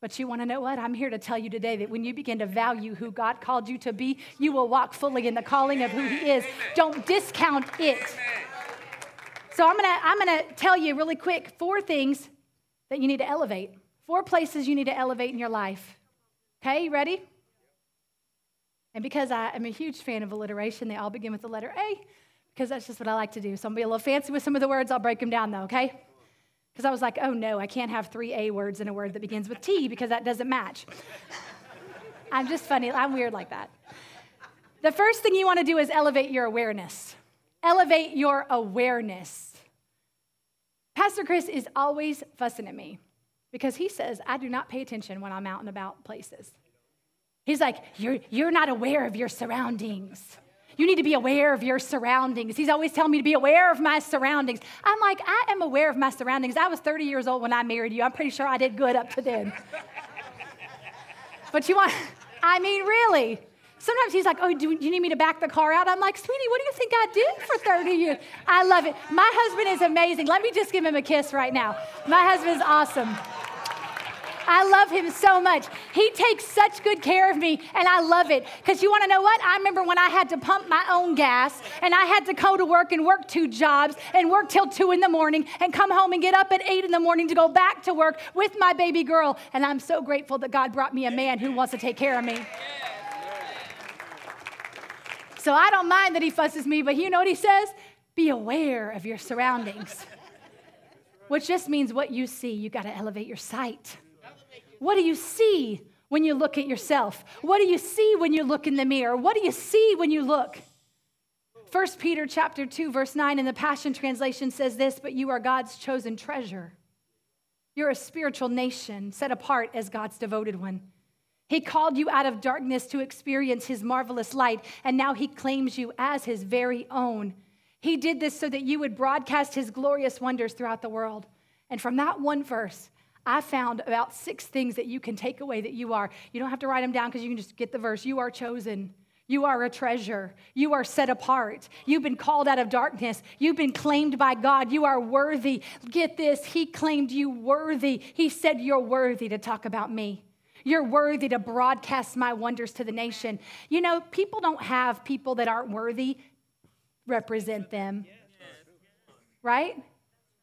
But you want to know what? I'm here to tell you today that when you begin to value who God called you to be, you will walk fully in the calling of who He is. Don't discount it. So I'm going to I'm going to tell you really quick four things that you need to elevate. Four places you need to elevate in your life. Okay, you ready? And because I am a huge fan of alliteration, they all begin with the letter A because that's just what I like to do. So I'm gonna be a little fancy with some of the words. I'll break them down though, okay? Because I was like, oh no, I can't have three A words in a word that begins with T because that doesn't match. I'm just funny. I'm weird like that. The first thing you want to do is elevate your awareness. Elevate your awareness. Pastor Chris is always fussing at me because he says, I do not pay attention when I'm out and about places. He's like, You're, you're not aware of your surroundings. You need to be aware of your surroundings. He's always telling me to be aware of my surroundings. I'm like, I am aware of my surroundings. I was 30 years old when I married you. I'm pretty sure I did good up to then. but you want, I mean, really. Sometimes he's like, Oh, do you need me to back the car out? I'm like, Sweetie, what do you think I did for 30 years? I love it. My husband is amazing. Let me just give him a kiss right now. My husband is awesome. I love him so much. He takes such good care of me, and I love it. Because you want to know what? I remember when I had to pump my own gas, and I had to go to work and work two jobs, and work till two in the morning, and come home and get up at eight in the morning to go back to work with my baby girl. And I'm so grateful that God brought me a man who wants to take care of me. So I don't mind that he fusses me, but you know what he says? Be aware of your surroundings. Which just means what you see, you got to elevate your sight. What do you see when you look at yourself? What do you see when you look in the mirror? What do you see when you look? 1 Peter chapter 2 verse 9 in the Passion translation says this, but you are God's chosen treasure. You're a spiritual nation set apart as God's devoted one. He called you out of darkness to experience his marvelous light, and now he claims you as his very own. He did this so that you would broadcast his glorious wonders throughout the world. And from that one verse, I found about six things that you can take away that you are. You don't have to write them down because you can just get the verse. You are chosen. You are a treasure. You are set apart. You've been called out of darkness. You've been claimed by God. You are worthy. Get this, He claimed you worthy. He said, You're worthy to talk about me. You're worthy to broadcast my wonders to the nation. You know, people don't have people that aren't worthy represent them, right?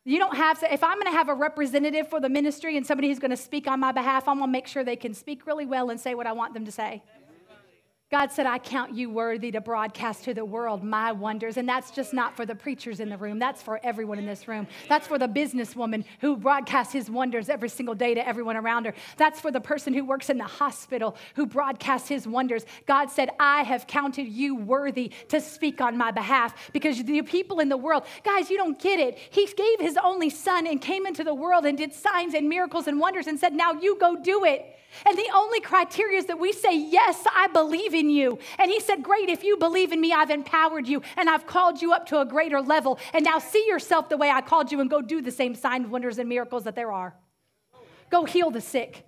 You don't have to, if I'm going to have a representative for the ministry and somebody who's going to speak on my behalf, I'm going to make sure they can speak really well and say what I want them to say. God said, I count you worthy to broadcast to the world my wonders. And that's just not for the preachers in the room, that's for everyone in this room. That's for the businesswoman who broadcasts his wonders every single day to everyone around her. That's for the person who works in the hospital who broadcasts his wonders. God said, I have counted you worthy to speak on my behalf because the people in the world, guys, you don't get it. He gave his only son and came into the world and did signs and miracles and wonders and said, Now you go do it. And the only criteria is that we say, Yes, I believe in you. And he said, Great, if you believe in me, I've empowered you and I've called you up to a greater level. And now see yourself the way I called you and go do the same signs, wonders, and miracles that there are. Go heal the sick.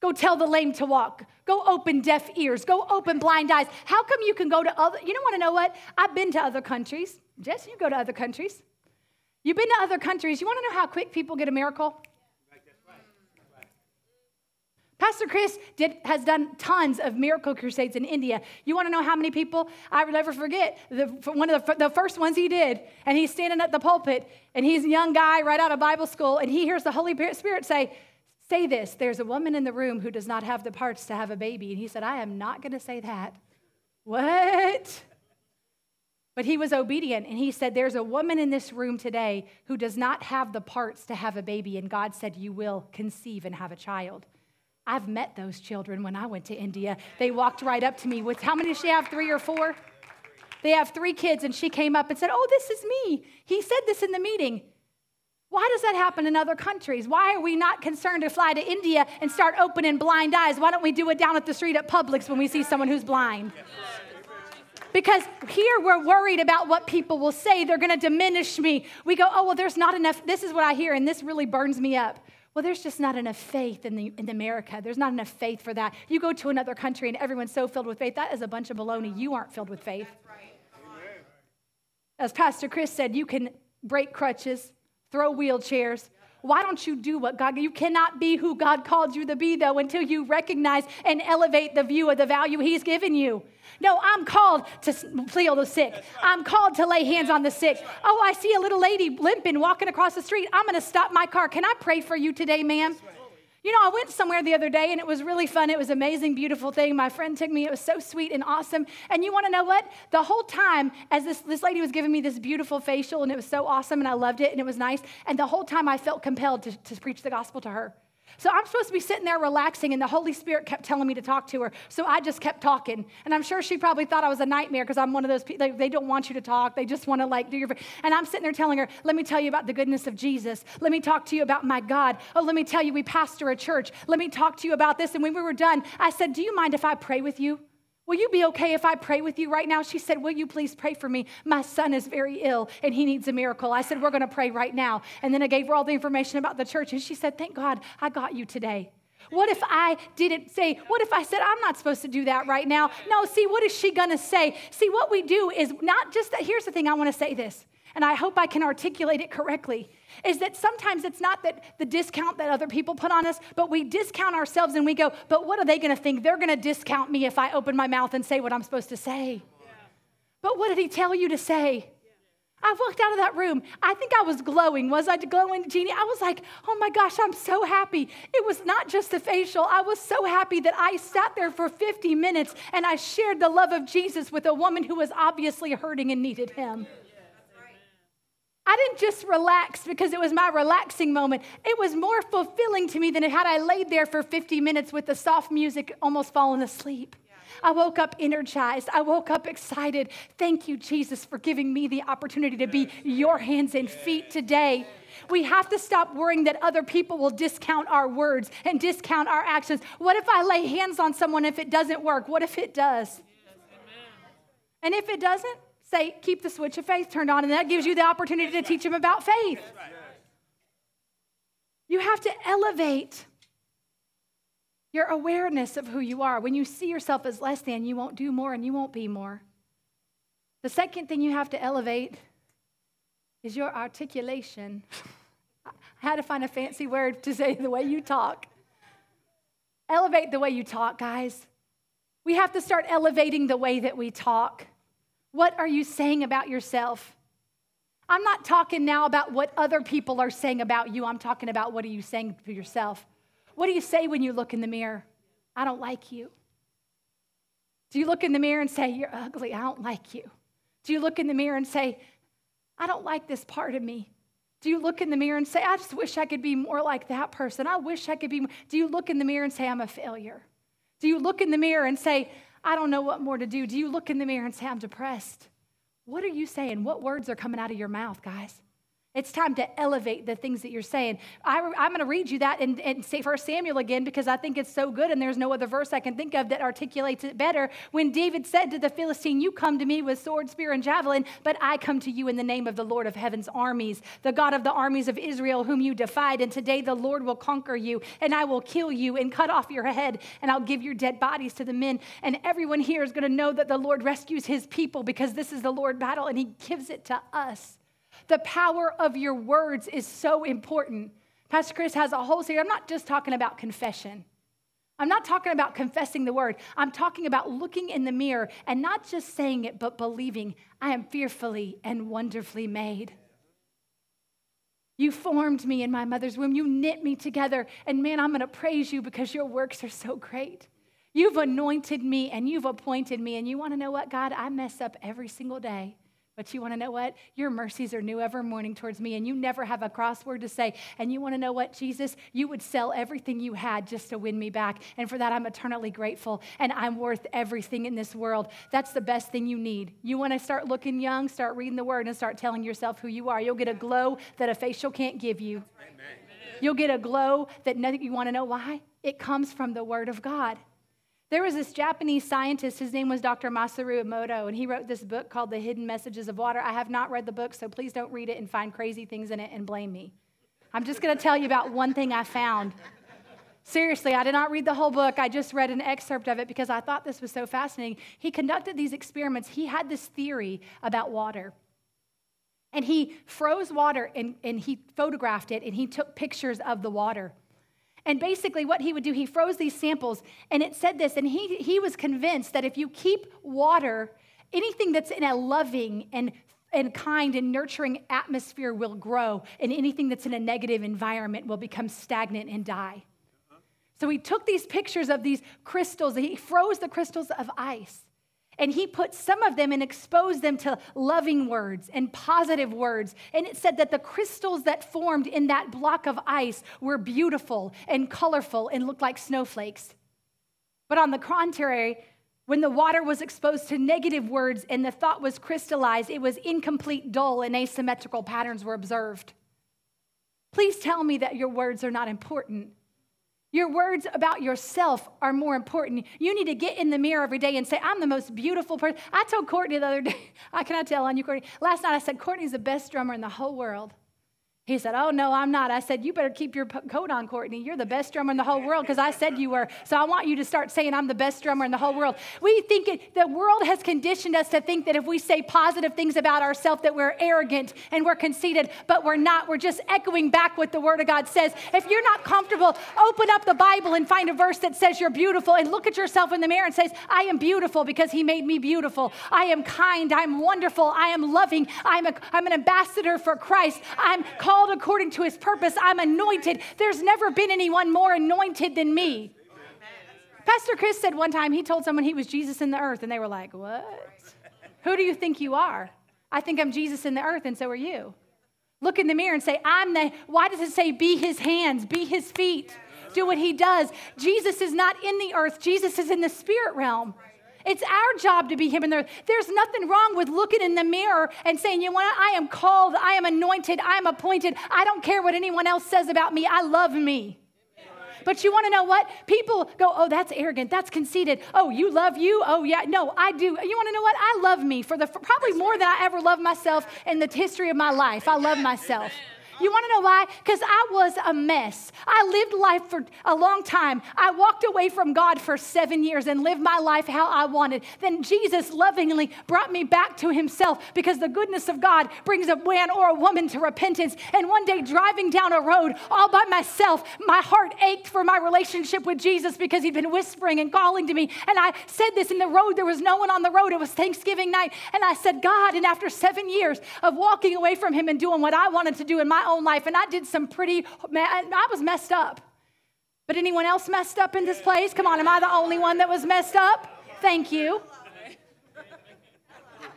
Go tell the lame to walk. Go open deaf ears. Go open blind eyes. How come you can go to other, you don't want to know what? I've been to other countries. Jess, you go to other countries. You've been to other countries. You want to know how quick people get a miracle? Pastor Chris did, has done tons of miracle crusades in India. You want to know how many people? I will never forget the, one of the, the first ones he did. And he's standing at the pulpit, and he's a young guy right out of Bible school, and he hears the Holy Spirit say, Say this there's a woman in the room who does not have the parts to have a baby. And he said, I am not going to say that. What? But he was obedient and he said, There's a woman in this room today who does not have the parts to have a baby. And God said, You will conceive and have a child. I've met those children when I went to India. They walked right up to me with how many does she have? Three or four? They have three kids, and she came up and said, Oh, this is me. He said this in the meeting. Why does that happen in other countries? Why are we not concerned to fly to India and start opening blind eyes? Why don't we do it down at the street at Publix when we see someone who's blind? Because here we're worried about what people will say. They're going to diminish me. We go, oh, well, there's not enough. This is what I hear, and this really burns me up. Well, there's just not enough faith in, the, in America. There's not enough faith for that. You go to another country and everyone's so filled with faith. That is a bunch of baloney. You aren't filled with faith. As Pastor Chris said, you can break crutches, throw wheelchairs, why don't you do what God, you cannot be who God called you to be, though, until you recognize and elevate the view of the value He's given you. No, I'm called to heal the sick. I'm called to lay hands on the sick. Oh, I see a little lady limping walking across the street. I'm going to stop my car. Can I pray for you today, ma'am? You know, I went somewhere the other day and it was really fun. It was amazing, beautiful thing. My friend took me. It was so sweet and awesome. And you want to know what? The whole time, as this, this lady was giving me this beautiful facial and it was so awesome and I loved it and it was nice. And the whole time I felt compelled to, to preach the gospel to her. So I'm supposed to be sitting there relaxing, and the Holy Spirit kept telling me to talk to her. So I just kept talking. And I'm sure she probably thought I was a nightmare because I'm one of those people, they, they, don't want you to talk. They just want to like do your. And I'm sitting there telling her, let me tell you about the goodness of Jesus. Let me talk to you about my God. Oh, let me tell you, we pastor a church. Let me talk to you about this. And when we were done, I said, Do you mind if I pray with you? Will you be okay if I pray with you right now? She said, Will you please pray for me? My son is very ill and he needs a miracle. I said, We're going to pray right now. And then I gave her all the information about the church. And she said, Thank God I got you today. What if I didn't say, what if I said, I'm not supposed to do that right now? No, see, what is she gonna say? See, what we do is not just that. Here's the thing I wanna say this, and I hope I can articulate it correctly is that sometimes it's not that the discount that other people put on us, but we discount ourselves and we go, but what are they going to think? They're going to discount me if I open my mouth and say what I'm supposed to say. Yeah. But what did he tell you to say? I walked out of that room. I think I was glowing. Was I glowing, Jeannie? I was like, oh my gosh, I'm so happy. It was not just the facial. I was so happy that I sat there for 50 minutes and I shared the love of Jesus with a woman who was obviously hurting and needed him. I didn't just relax because it was my relaxing moment. It was more fulfilling to me than it had I laid there for 50 minutes with the soft music, almost falling asleep. I woke up energized. I woke up excited. Thank you, Jesus, for giving me the opportunity to be your hands and feet today. We have to stop worrying that other people will discount our words and discount our actions. What if I lay hands on someone if it doesn't work? What if it does? And if it doesn't, say, keep the switch of faith turned on, and that gives you the opportunity to teach them about faith. You have to elevate your awareness of who you are. When you see yourself as less than, you won't do more and you won't be more. The second thing you have to elevate is your articulation. I had to find a fancy word to say the way you talk. Elevate the way you talk, guys. We have to start elevating the way that we talk. What are you saying about yourself? I'm not talking now about what other people are saying about you. I'm talking about what are you saying to yourself? What do you say when you look in the mirror? I don't like you. Do you look in the mirror and say, You're ugly, I don't like you? Do you look in the mirror and say, I don't like this part of me? Do you look in the mirror and say, I just wish I could be more like that person? I wish I could be. More. Do you look in the mirror and say, I'm a failure? Do you look in the mirror and say, I don't know what more to do? Do you look in the mirror and say, I'm depressed? What are you saying? What words are coming out of your mouth, guys? It's time to elevate the things that you're saying. I, am going to read you that and, say First Samuel again because I think it's so good, and there's no other verse I can think of that articulates it better. When David said to the Philistine, You come to me with sword, spear, and javelin, but I come to you in the name of the Lord of heaven's armies, the God of the armies of Israel, whom you defied. And today the Lord will conquer you, and I will kill you and cut off your head, and I'll give your dead bodies to the men. And everyone here is going to know that the Lord rescues his people because this is the Lord battle, and he gives it to us. The power of your words is so important. Pastor Chris has a whole series. I'm not just talking about confession. I'm not talking about confessing the word. I'm talking about looking in the mirror and not just saying it, but believing I am fearfully and wonderfully made. You formed me in my mother's womb. You knit me together. And man, I'm going to praise you because your works are so great. You've anointed me and you've appointed me. And you want to know what, God? I mess up every single day. But you want to know what? Your mercies are new every morning towards me, and you never have a crossword to say. And you want to know what, Jesus? You would sell everything you had just to win me back. And for that, I'm eternally grateful, and I'm worth everything in this world. That's the best thing you need. You want to start looking young, start reading the word, and start telling yourself who you are. You'll get a glow that a facial can't give you. Amen. You'll get a glow that nothing, you want to know why? It comes from the word of God. There was this Japanese scientist, his name was Dr. Masaru Emoto, and he wrote this book called The Hidden Messages of Water. I have not read the book, so please don't read it and find crazy things in it and blame me. I'm just to tell you about one thing I found. Seriously, I did not read the whole book. I just read an excerpt of it because I thought this was so fascinating. He conducted these experiments. He had this theory about water. And he froze water and, and he photographed it and he took pictures of the water. And basically, what he would do, he froze these samples, and it said this, and he, he was convinced that if you keep water, anything that's in a loving and and kind and nurturing atmosphere will grow, and anything that's in a negative environment will become stagnant and die. So he took these pictures of these crystals, he froze the crystals of ice. And he put some of them and exposed them to loving words and positive words. And it said that the crystals that formed in that block of ice were beautiful and colorful and looked like snowflakes. But on the contrary, when the water was exposed to negative words and the thought was crystallized, it was incomplete, dull, and asymmetrical patterns were observed. Please tell me that your words are not important. Your words about yourself are more important. You need to get in the mirror every day and say, I'm the most beautiful person. I told Courtney the other day, I cannot tell on you, Courtney. Last night I said, Courtney's the best drummer in the whole world. He said, Oh, no, I'm not. I said, You better keep your coat on, Courtney. You're the best drummer in the whole world because I said you were. So I want you to start saying, I'm the best drummer in the whole world. We think it, the world has conditioned us to think that if we say positive things about ourselves, that we're arrogant and we're conceited, but we're not. We're just echoing back what the Word of God says. If you're not comfortable, open up the Bible and find a verse that says you're beautiful and look at yourself in the mirror and says, I am beautiful because He made me beautiful. I am kind. I'm wonderful. I am loving. I'm, a, I'm an ambassador for Christ. I'm called according to His purpose. I'm anointed. There's never been anyone more anointed than me. Pastor Chris said one time he told someone he was Jesus in the earth, and they were like, What? Who do you think you are? I think I'm Jesus in the earth, and so are you. Look in the mirror and say, I'm the, why does it say be his hands, be his feet, do what he does? Jesus is not in the earth, Jesus is in the spirit realm. It's our job to be Him in there. There's nothing wrong with looking in the mirror and saying, you know what? I am called, I am anointed, I am appointed. I don't care what anyone else says about me. I love me. But you want to know what? People go, oh, that's arrogant. That's conceited. Oh, you love you? Oh, yeah. No, I do. You want to know what? I love me for the for probably more than I ever loved myself in the history of my life. I love myself. You want to know why? Because I was a mess. I lived life for a long time. I walked away from God for seven years and lived my life how I wanted. Then Jesus lovingly brought me back to Himself because the goodness of God brings a man or a woman to repentance. And one day, driving down a road all by myself, my heart ached for my relationship with Jesus because He'd been whispering and calling to me. And I said this in the road, there was no one on the road. It was Thanksgiving night. And I said, God, and after seven years of walking away from Him and doing what I wanted to do in my own life, and I did some pretty, I was messed up. But anyone else messed up in this place? Come on, am I the only one that was messed up? Thank you.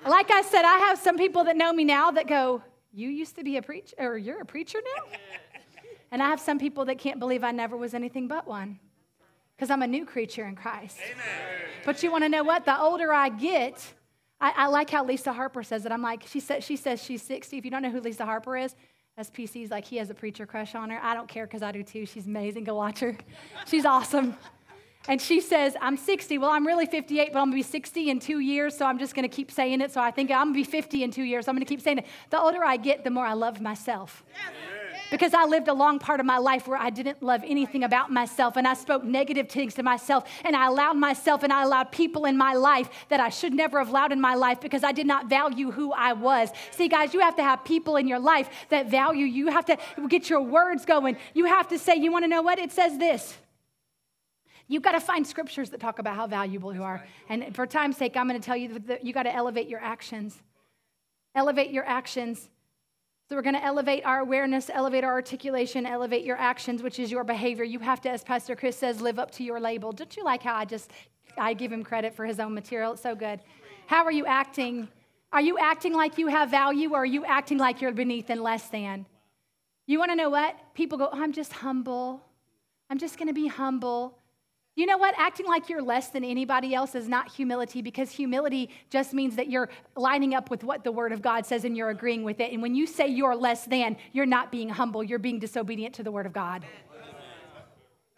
Like I said, I have some people that know me now that go, You used to be a preacher, or you're a preacher now? And I have some people that can't believe I never was anything but one because I'm a new creature in Christ. Amen. But you want to know what? The older I get, I, I, like how Lisa Harper says it. I'm like, she, said, she says she's 60. If you don't know who Lisa Harper is, SPC's like, he has a preacher crush on her. I don't care because I do too. She's amazing. Go watch her. She's awesome. And she says, I'm 60. Well, I'm really 58, but I'm going to be 60 in two years, so I'm just going to keep saying it. So I think I'm going to be 50 in two years. So I'm going to keep saying it. The older I get, the more I love myself. Yes because I lived a long part of my life where I didn't love anything about myself and I spoke negative things to myself and I allowed myself and I allowed people in my life that I should never have allowed in my life because I did not value who I was. See, guys, you have to have people in your life that value you. You have to get your words going. You have to say, you want to know what? It says this. You've got to find scriptures that talk about how valuable you are. And for time's sake, I'm going to tell you that you got to elevate your actions. Elevate your actions. So we're going to elevate our awareness, elevate our articulation, elevate your actions, which is your behavior. You have to, as Pastor Chris says, live up to your label. Don't you like how I just I give him credit for his own material? It's so good. How are you acting? Are you acting like you have value or are you acting like you're beneath and less than? You want to know what? People go, oh, I'm just humble. I'm just going to be humble. You know what? Acting like you're less than anybody else is not humility because humility just means that you're lining up with what the Word of God says and you're agreeing with it. And when you say you're less than, you're not being humble, you're being disobedient to the Word of God.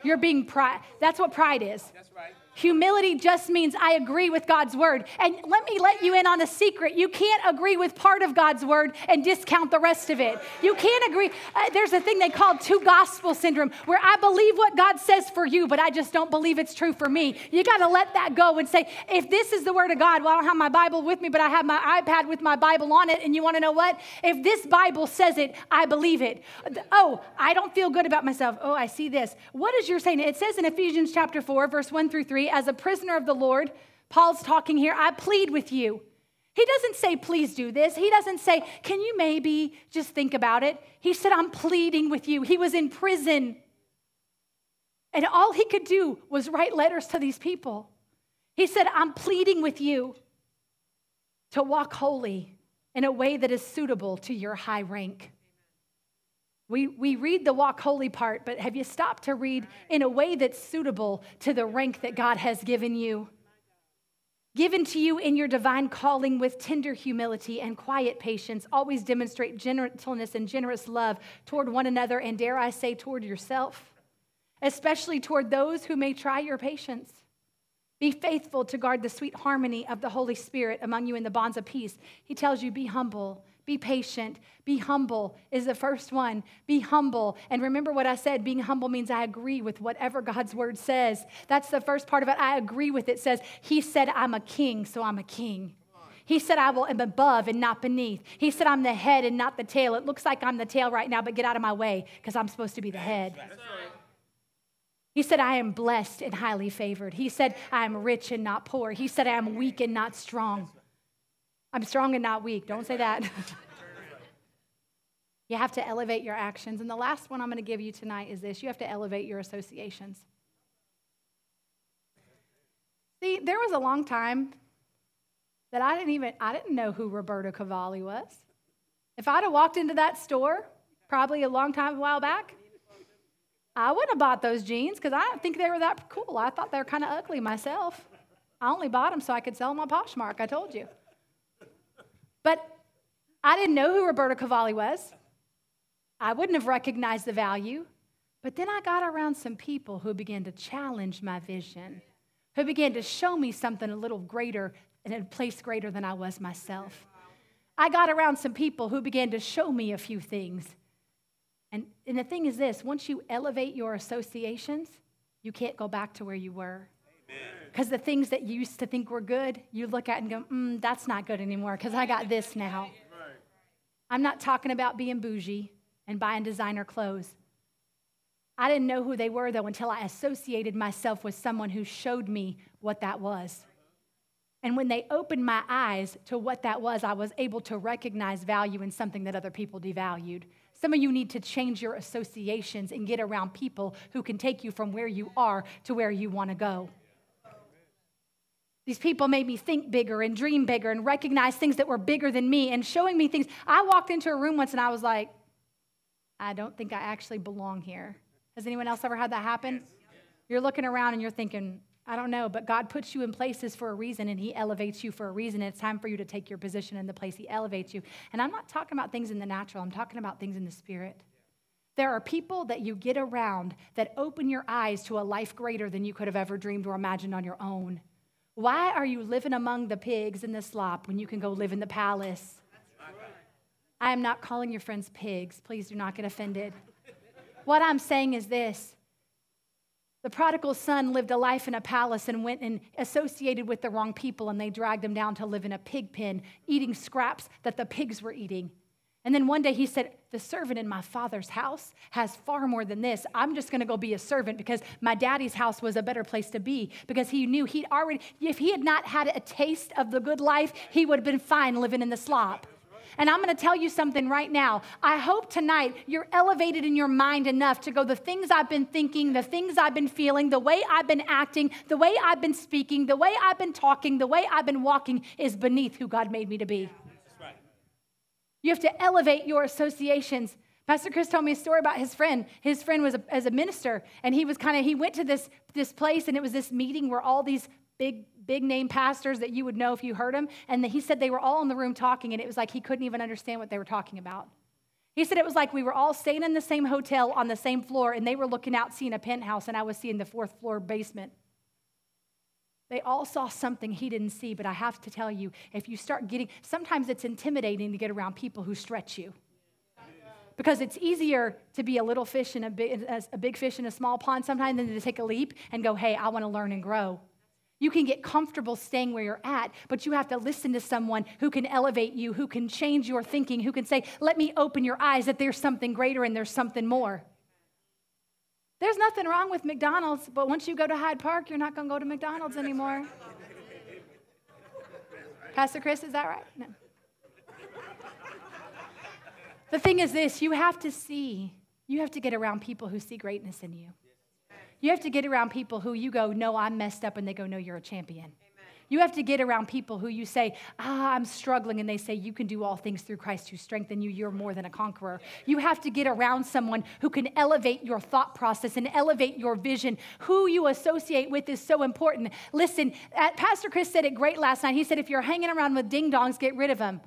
You're being pride. That's what pride is. That's right. Humility just means I agree with God's word. And let me let you in on a secret. You can't agree with part of God's word and discount the rest of it. You can't agree. Uh, there's a thing they call two gospel syndrome where I believe what God says for you, but I just don't believe it's true for me. You got to let that go and say, if this is the word of God, well, I don't have my Bible with me, but I have my iPad with my Bible on it. And you want to know what? If this Bible says it, I believe it. Oh, I don't feel good about myself. Oh, I see this. What is your saying? It says in Ephesians chapter 4, verse 1 through 3 as a prisoner of the Lord, Paul's talking here, I plead with you. He doesn't say, please do this. He doesn't say, can you maybe just think about it? He said, I'm pleading with you. He was in prison. And all he could do was write letters to these people. He said, I'm pleading with you to walk holy in a way that is suitable to your high rank. We, we read the walk holy part, but have you stopped to read in a way that's suitable to the rank that God has given you? Given to you in your divine calling with tender humility and quiet patience, always demonstrate gentleness and generous love toward one another, and dare I say, toward yourself, especially toward those who may try your patience. Be faithful to guard the sweet harmony of the Holy Spirit among you in the bonds of peace. He tells you, be humble be patient. Be humble is the first one. Be humble. And remember what I said being humble means I agree with whatever God's word says. That's the first part of it. I agree with it. it says, He said, I'm a king, so I'm a king. He said, I will am above and not beneath. He said, I'm the head and not the tail. It looks like I'm the tail right now, but get out of my way because I'm supposed to be the head. He said, I am blessed and highly favored. He said, I am rich and not poor. He said, I am weak and not strong. I'm strong and not weak. Don't say that. you have to elevate your actions. And the last one I'm going to give you tonight is this you have to elevate your associations. See, there was a long time that I didn't even I didn't know who Roberto Cavalli was. If I'd have walked into that store, probably a long time a while back, I wouldn't have bought those jeans because I didn't think they were that cool. I thought they were kind of ugly myself. I only bought them so I could sell them on Poshmark, I told you. But I didn't know who Roberto Cavalli was. I wouldn't have recognized the value. But then I got around some people who began to challenge my vision, who began to show me something a little greater and a place greater than I was myself. I got around some people who began to show me a few things. And, and the thing is this once you elevate your associations, you can't go back to where you were. Because the things that you used to think were good, you look at and go, mm, that's not good anymore because I got this now. I'm not talking about being bougie and buying designer clothes. I didn't know who they were though until I associated myself with someone who showed me what that was. And when they opened my eyes to what that was, I was able to recognize value in something that other people devalued. Some of you need to change your associations and get around people who can take you from where you are to where you want to go. These people made me think bigger and dream bigger and recognize things that were bigger than me and showing me things. I walked into a room once and I was like, I don't think I actually belong here. Has anyone else ever had that happen? You're looking around and you're thinking, I don't know, but God puts you in places for a reason and He elevates you for a reason. And It's time for you to take your position in the place He elevates you. And I'm not talking about things in the natural, I'm talking about things in the spirit. There are people that you get around that open your eyes to a life greater than you could have ever dreamed or imagined on your own. Why are you living among the pigs in the slop when you can go live in the palace? I am not calling your friends pigs. Please do not get offended. What I'm saying is this the prodigal son lived a life in a palace and went and associated with the wrong people, and they dragged him down to live in a pig pen, eating scraps that the pigs were eating. And then one day he said, The servant in my father's house has far more than this. I'm just gonna go be a servant because my daddy's house was a better place to be because he knew he'd already, if he had not had a taste of the good life, he would have been fine living in the slop. And I'm going to tell you something right now. I hope tonight you're elevated in your mind enough to go, the things I've been thinking, the things I've been feeling, the way I've been acting, the way I've been speaking, the way I've been talking, the way I've been walking is beneath who God made me to be. You have to elevate your associations. Pastor Chris told me a story about his friend. His friend was a, as a minister, and he was kind of he went to this this place, and it was this meeting where all these big big name pastors that you would know if you heard them, and the, he said they were all in the room talking, and it was like he couldn't even understand what they were talking about. He said it was like we were all staying in the same hotel on the same floor, and they were looking out seeing a penthouse, and I was seeing the fourth floor basement. They all saw something he didn't see, but I have to tell you, if you start getting, sometimes it's intimidating to get around people who stretch you. Because it's easier to be a little fish in a big, a big fish in a small pond sometimes than to take a leap and go, hey, I want to learn and grow. You can get comfortable staying where you're at, but you have to listen to someone who can elevate you, who can change your thinking, who can say, let me open your eyes that there's something greater and there's something more. There's nothing wrong with McDonald's, but once you go to Hyde Park, you're not going to go to McDonald's anymore. Pastor Chris, is that right? No. The thing is this you have to see, you have to get around people who see greatness in you. You have to get around people who you go, No, I'm messed up, and they go, No, you're a champion. You have to get around people who you say, Ah, I'm struggling, and they say, You can do all things through Christ who strengthens you. You're more than a conqueror. You have to get around someone who can elevate your thought process and elevate your vision. Who you associate with is so important. Listen, Pastor Chris said it great last night. He said, If you're hanging around with ding dongs, get rid of them.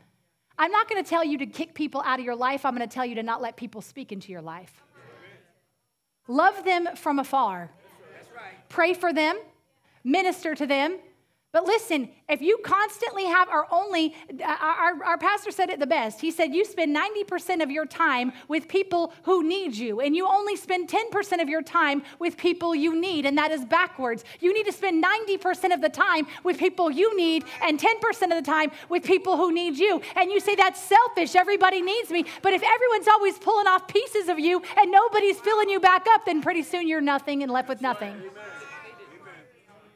I'm not going to tell you to kick people out of your life. I'm going to tell you to not let people speak into your life. Love them from afar. Pray for them, minister to them, but listen, if you constantly have our only, our, our pastor said it the best. He said, You spend 90% of your time with people who need you, and you only spend 10% of your time with people you need, and that is backwards. You need to spend 90% of the time with people you need, and 10% of the time with people who need you. And you say, That's selfish. Everybody needs me. But if everyone's always pulling off pieces of you and nobody's filling you back up, then pretty soon you're nothing and left with nothing.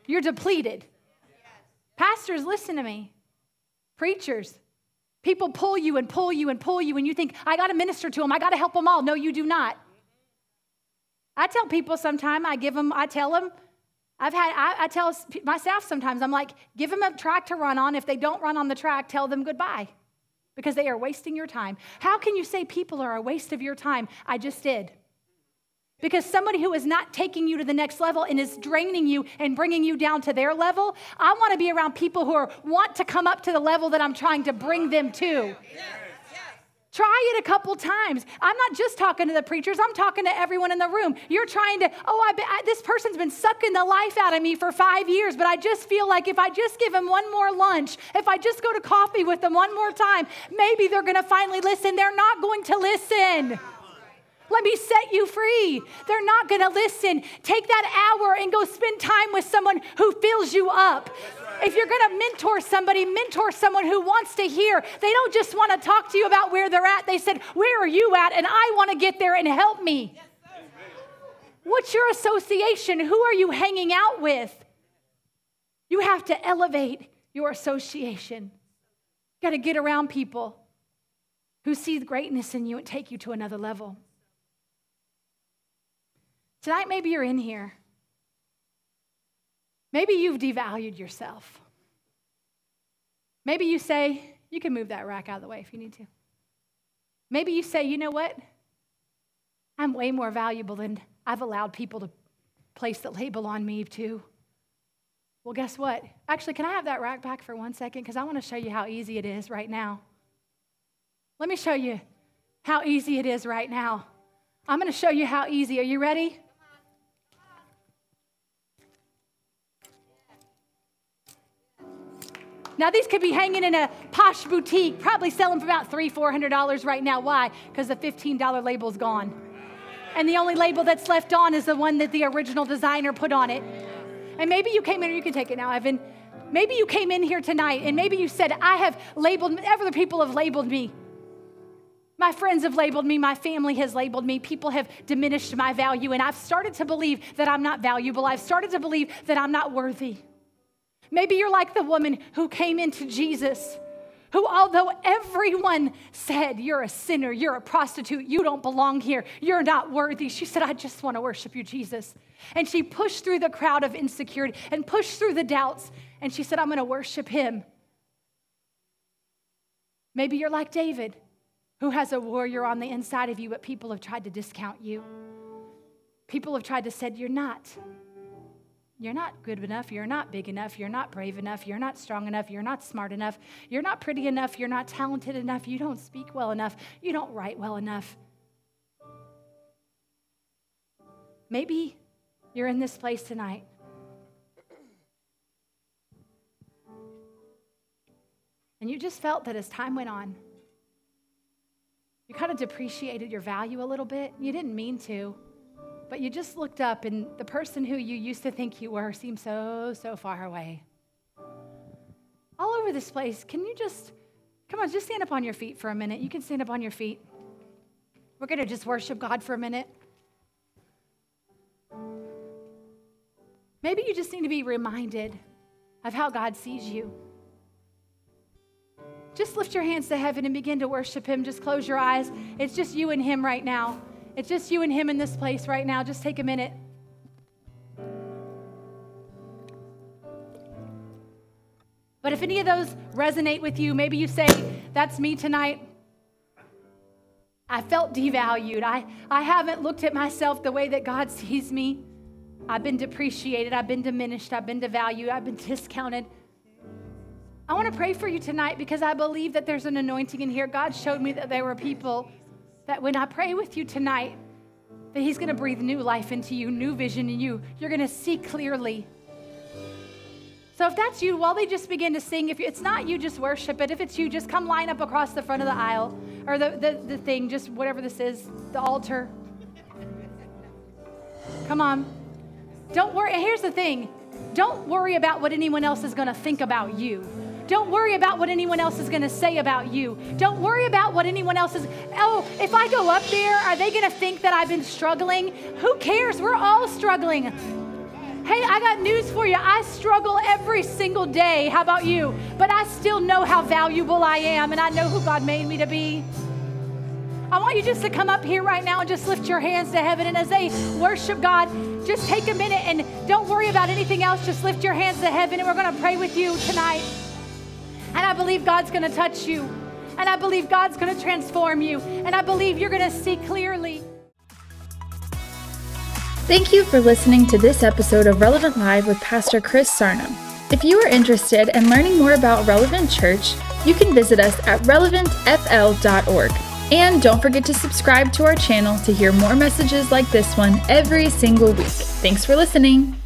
You're depleted. Pastors, listen to me. Preachers, people pull you and pull you and pull you, and you think, I got to minister to them, I got to help them all. No, you do not. I tell people sometimes, I give them, I tell them, I've had, I, I tell my staff sometimes, I'm like, give them a track to run on. If they don't run on the track, tell them goodbye because they are wasting your time. How can you say people are a waste of your time? I just did. Because somebody who is not taking you to the next level and is draining you and bringing you down to their level, I want to be around people who are, want to come up to the level that I'm trying to bring them to. Try it a couple times. I'm not just talking to the preachers, I'm talking to everyone in the room. You're trying to, oh, I, I, this person's been sucking the life out of me for five years, but I just feel like if I just give them one more lunch, if I just go to coffee with them one more time, maybe they're going to finally listen. They're not going to listen. Let me set you free. They're not going to listen. Take that hour and go spend time with someone who fills you up. If you're going to mentor somebody, mentor someone who wants to hear. They don't just want to talk to you about where they're at. They said, Where are you at? And I want to get there and help me. What's your association? Who are you hanging out with? You have to elevate your association. You got to get around people who see greatness in you and take you to another level. Tonight, maybe you're in here. Maybe you've devalued yourself. Maybe you say, you can move that rack out of the way if you need to. Maybe you say, you know what? I'm way more valuable than I've allowed people to place the label on me too. Well, guess what? Actually, can I have that rack back for one second? Because I want to show you how easy it is right now. Let me show you how easy it is right now. I'm going to show you how easy. Are you ready? Now, these could be hanging in a posh boutique, probably selling for about three, four hundred dollars right now. Why? Because the $15 label's gone. And the only label that's left on is the one that the original designer put on it. And maybe you came in, or you can take it now, Evan. Maybe you came in here tonight and maybe you said, I have labeled, other people have labeled me. My friends have labeled me, my family has labeled me, people have diminished my value, and I've started to believe that I'm not valuable. I've started to believe that I'm not worthy. Maybe you're like the woman who came into Jesus, who, although everyone said, You're a sinner, you're a prostitute, you don't belong here, you're not worthy, she said, I just want to worship you, Jesus. And she pushed through the crowd of insecurity and pushed through the doubts, and she said, I'm going to worship him. Maybe you're like David, who has a warrior on the inside of you, but people have tried to discount you. People have tried to say, You're not. You're not good enough. You're not big enough. You're not brave enough. You're not strong enough. You're not smart enough. You're not pretty enough. You're not talented enough. You don't speak well enough. You don't write well enough. Maybe you're in this place tonight. And you just felt that as time went on, you kind of depreciated your value a little bit. You didn't mean to. But you just looked up, and the person who you used to think you were seemed so, so far away. All over this place, can you just, come on, just stand up on your feet for a minute. You can stand up on your feet. We're going to just worship God for a minute. Maybe you just need to be reminded of how God sees you. Just lift your hands to heaven and begin to worship Him. Just close your eyes. It's just you and Him right now. It's just you and him in this place right now. Just take a minute. But if any of those resonate with you, maybe you say, That's me tonight. I felt devalued. I, I haven't looked at myself the way that God sees me. I've been depreciated. I've been diminished. I've been devalued. I've been discounted. I want to pray for you tonight because I believe that there's an anointing in here. God showed me that there were people that when I pray with you tonight, that He's going to breathe new life into you, new vision in you. You're going to see clearly. So if that's you, while they just begin to sing, if it's not you, just worship it. If it's you, just come line up across the front of the aisle or the, the, the thing, just whatever this is, the altar. Come on. Don't worry. Here's the thing don't worry about what anyone else is going to think about you. Don't worry about what anyone else is going to say about you. Don't worry about what anyone else is. Oh, if I go up there, are they going to think that I've been struggling? Who cares? We're all struggling. Hey, I got news for you. I struggle every single day. How about you? But I still know how valuable I am, and I know who God made me to be. I want you just to come up here right now and just lift your hands to heaven. And as they worship God, just take a minute and don't worry about anything else. Just lift your hands to heaven, and we're going to pray with you tonight. And I believe God's going to touch you. And I believe God's going to transform you. And I believe you're going to see clearly. Thank you for listening to this episode of Relevant Live with Pastor Chris Sarnum. If you are interested in learning more about Relevant Church, you can visit us at relevantfl.org. And don't forget to subscribe to our channel to hear more messages like this one every single week. Thanks for listening.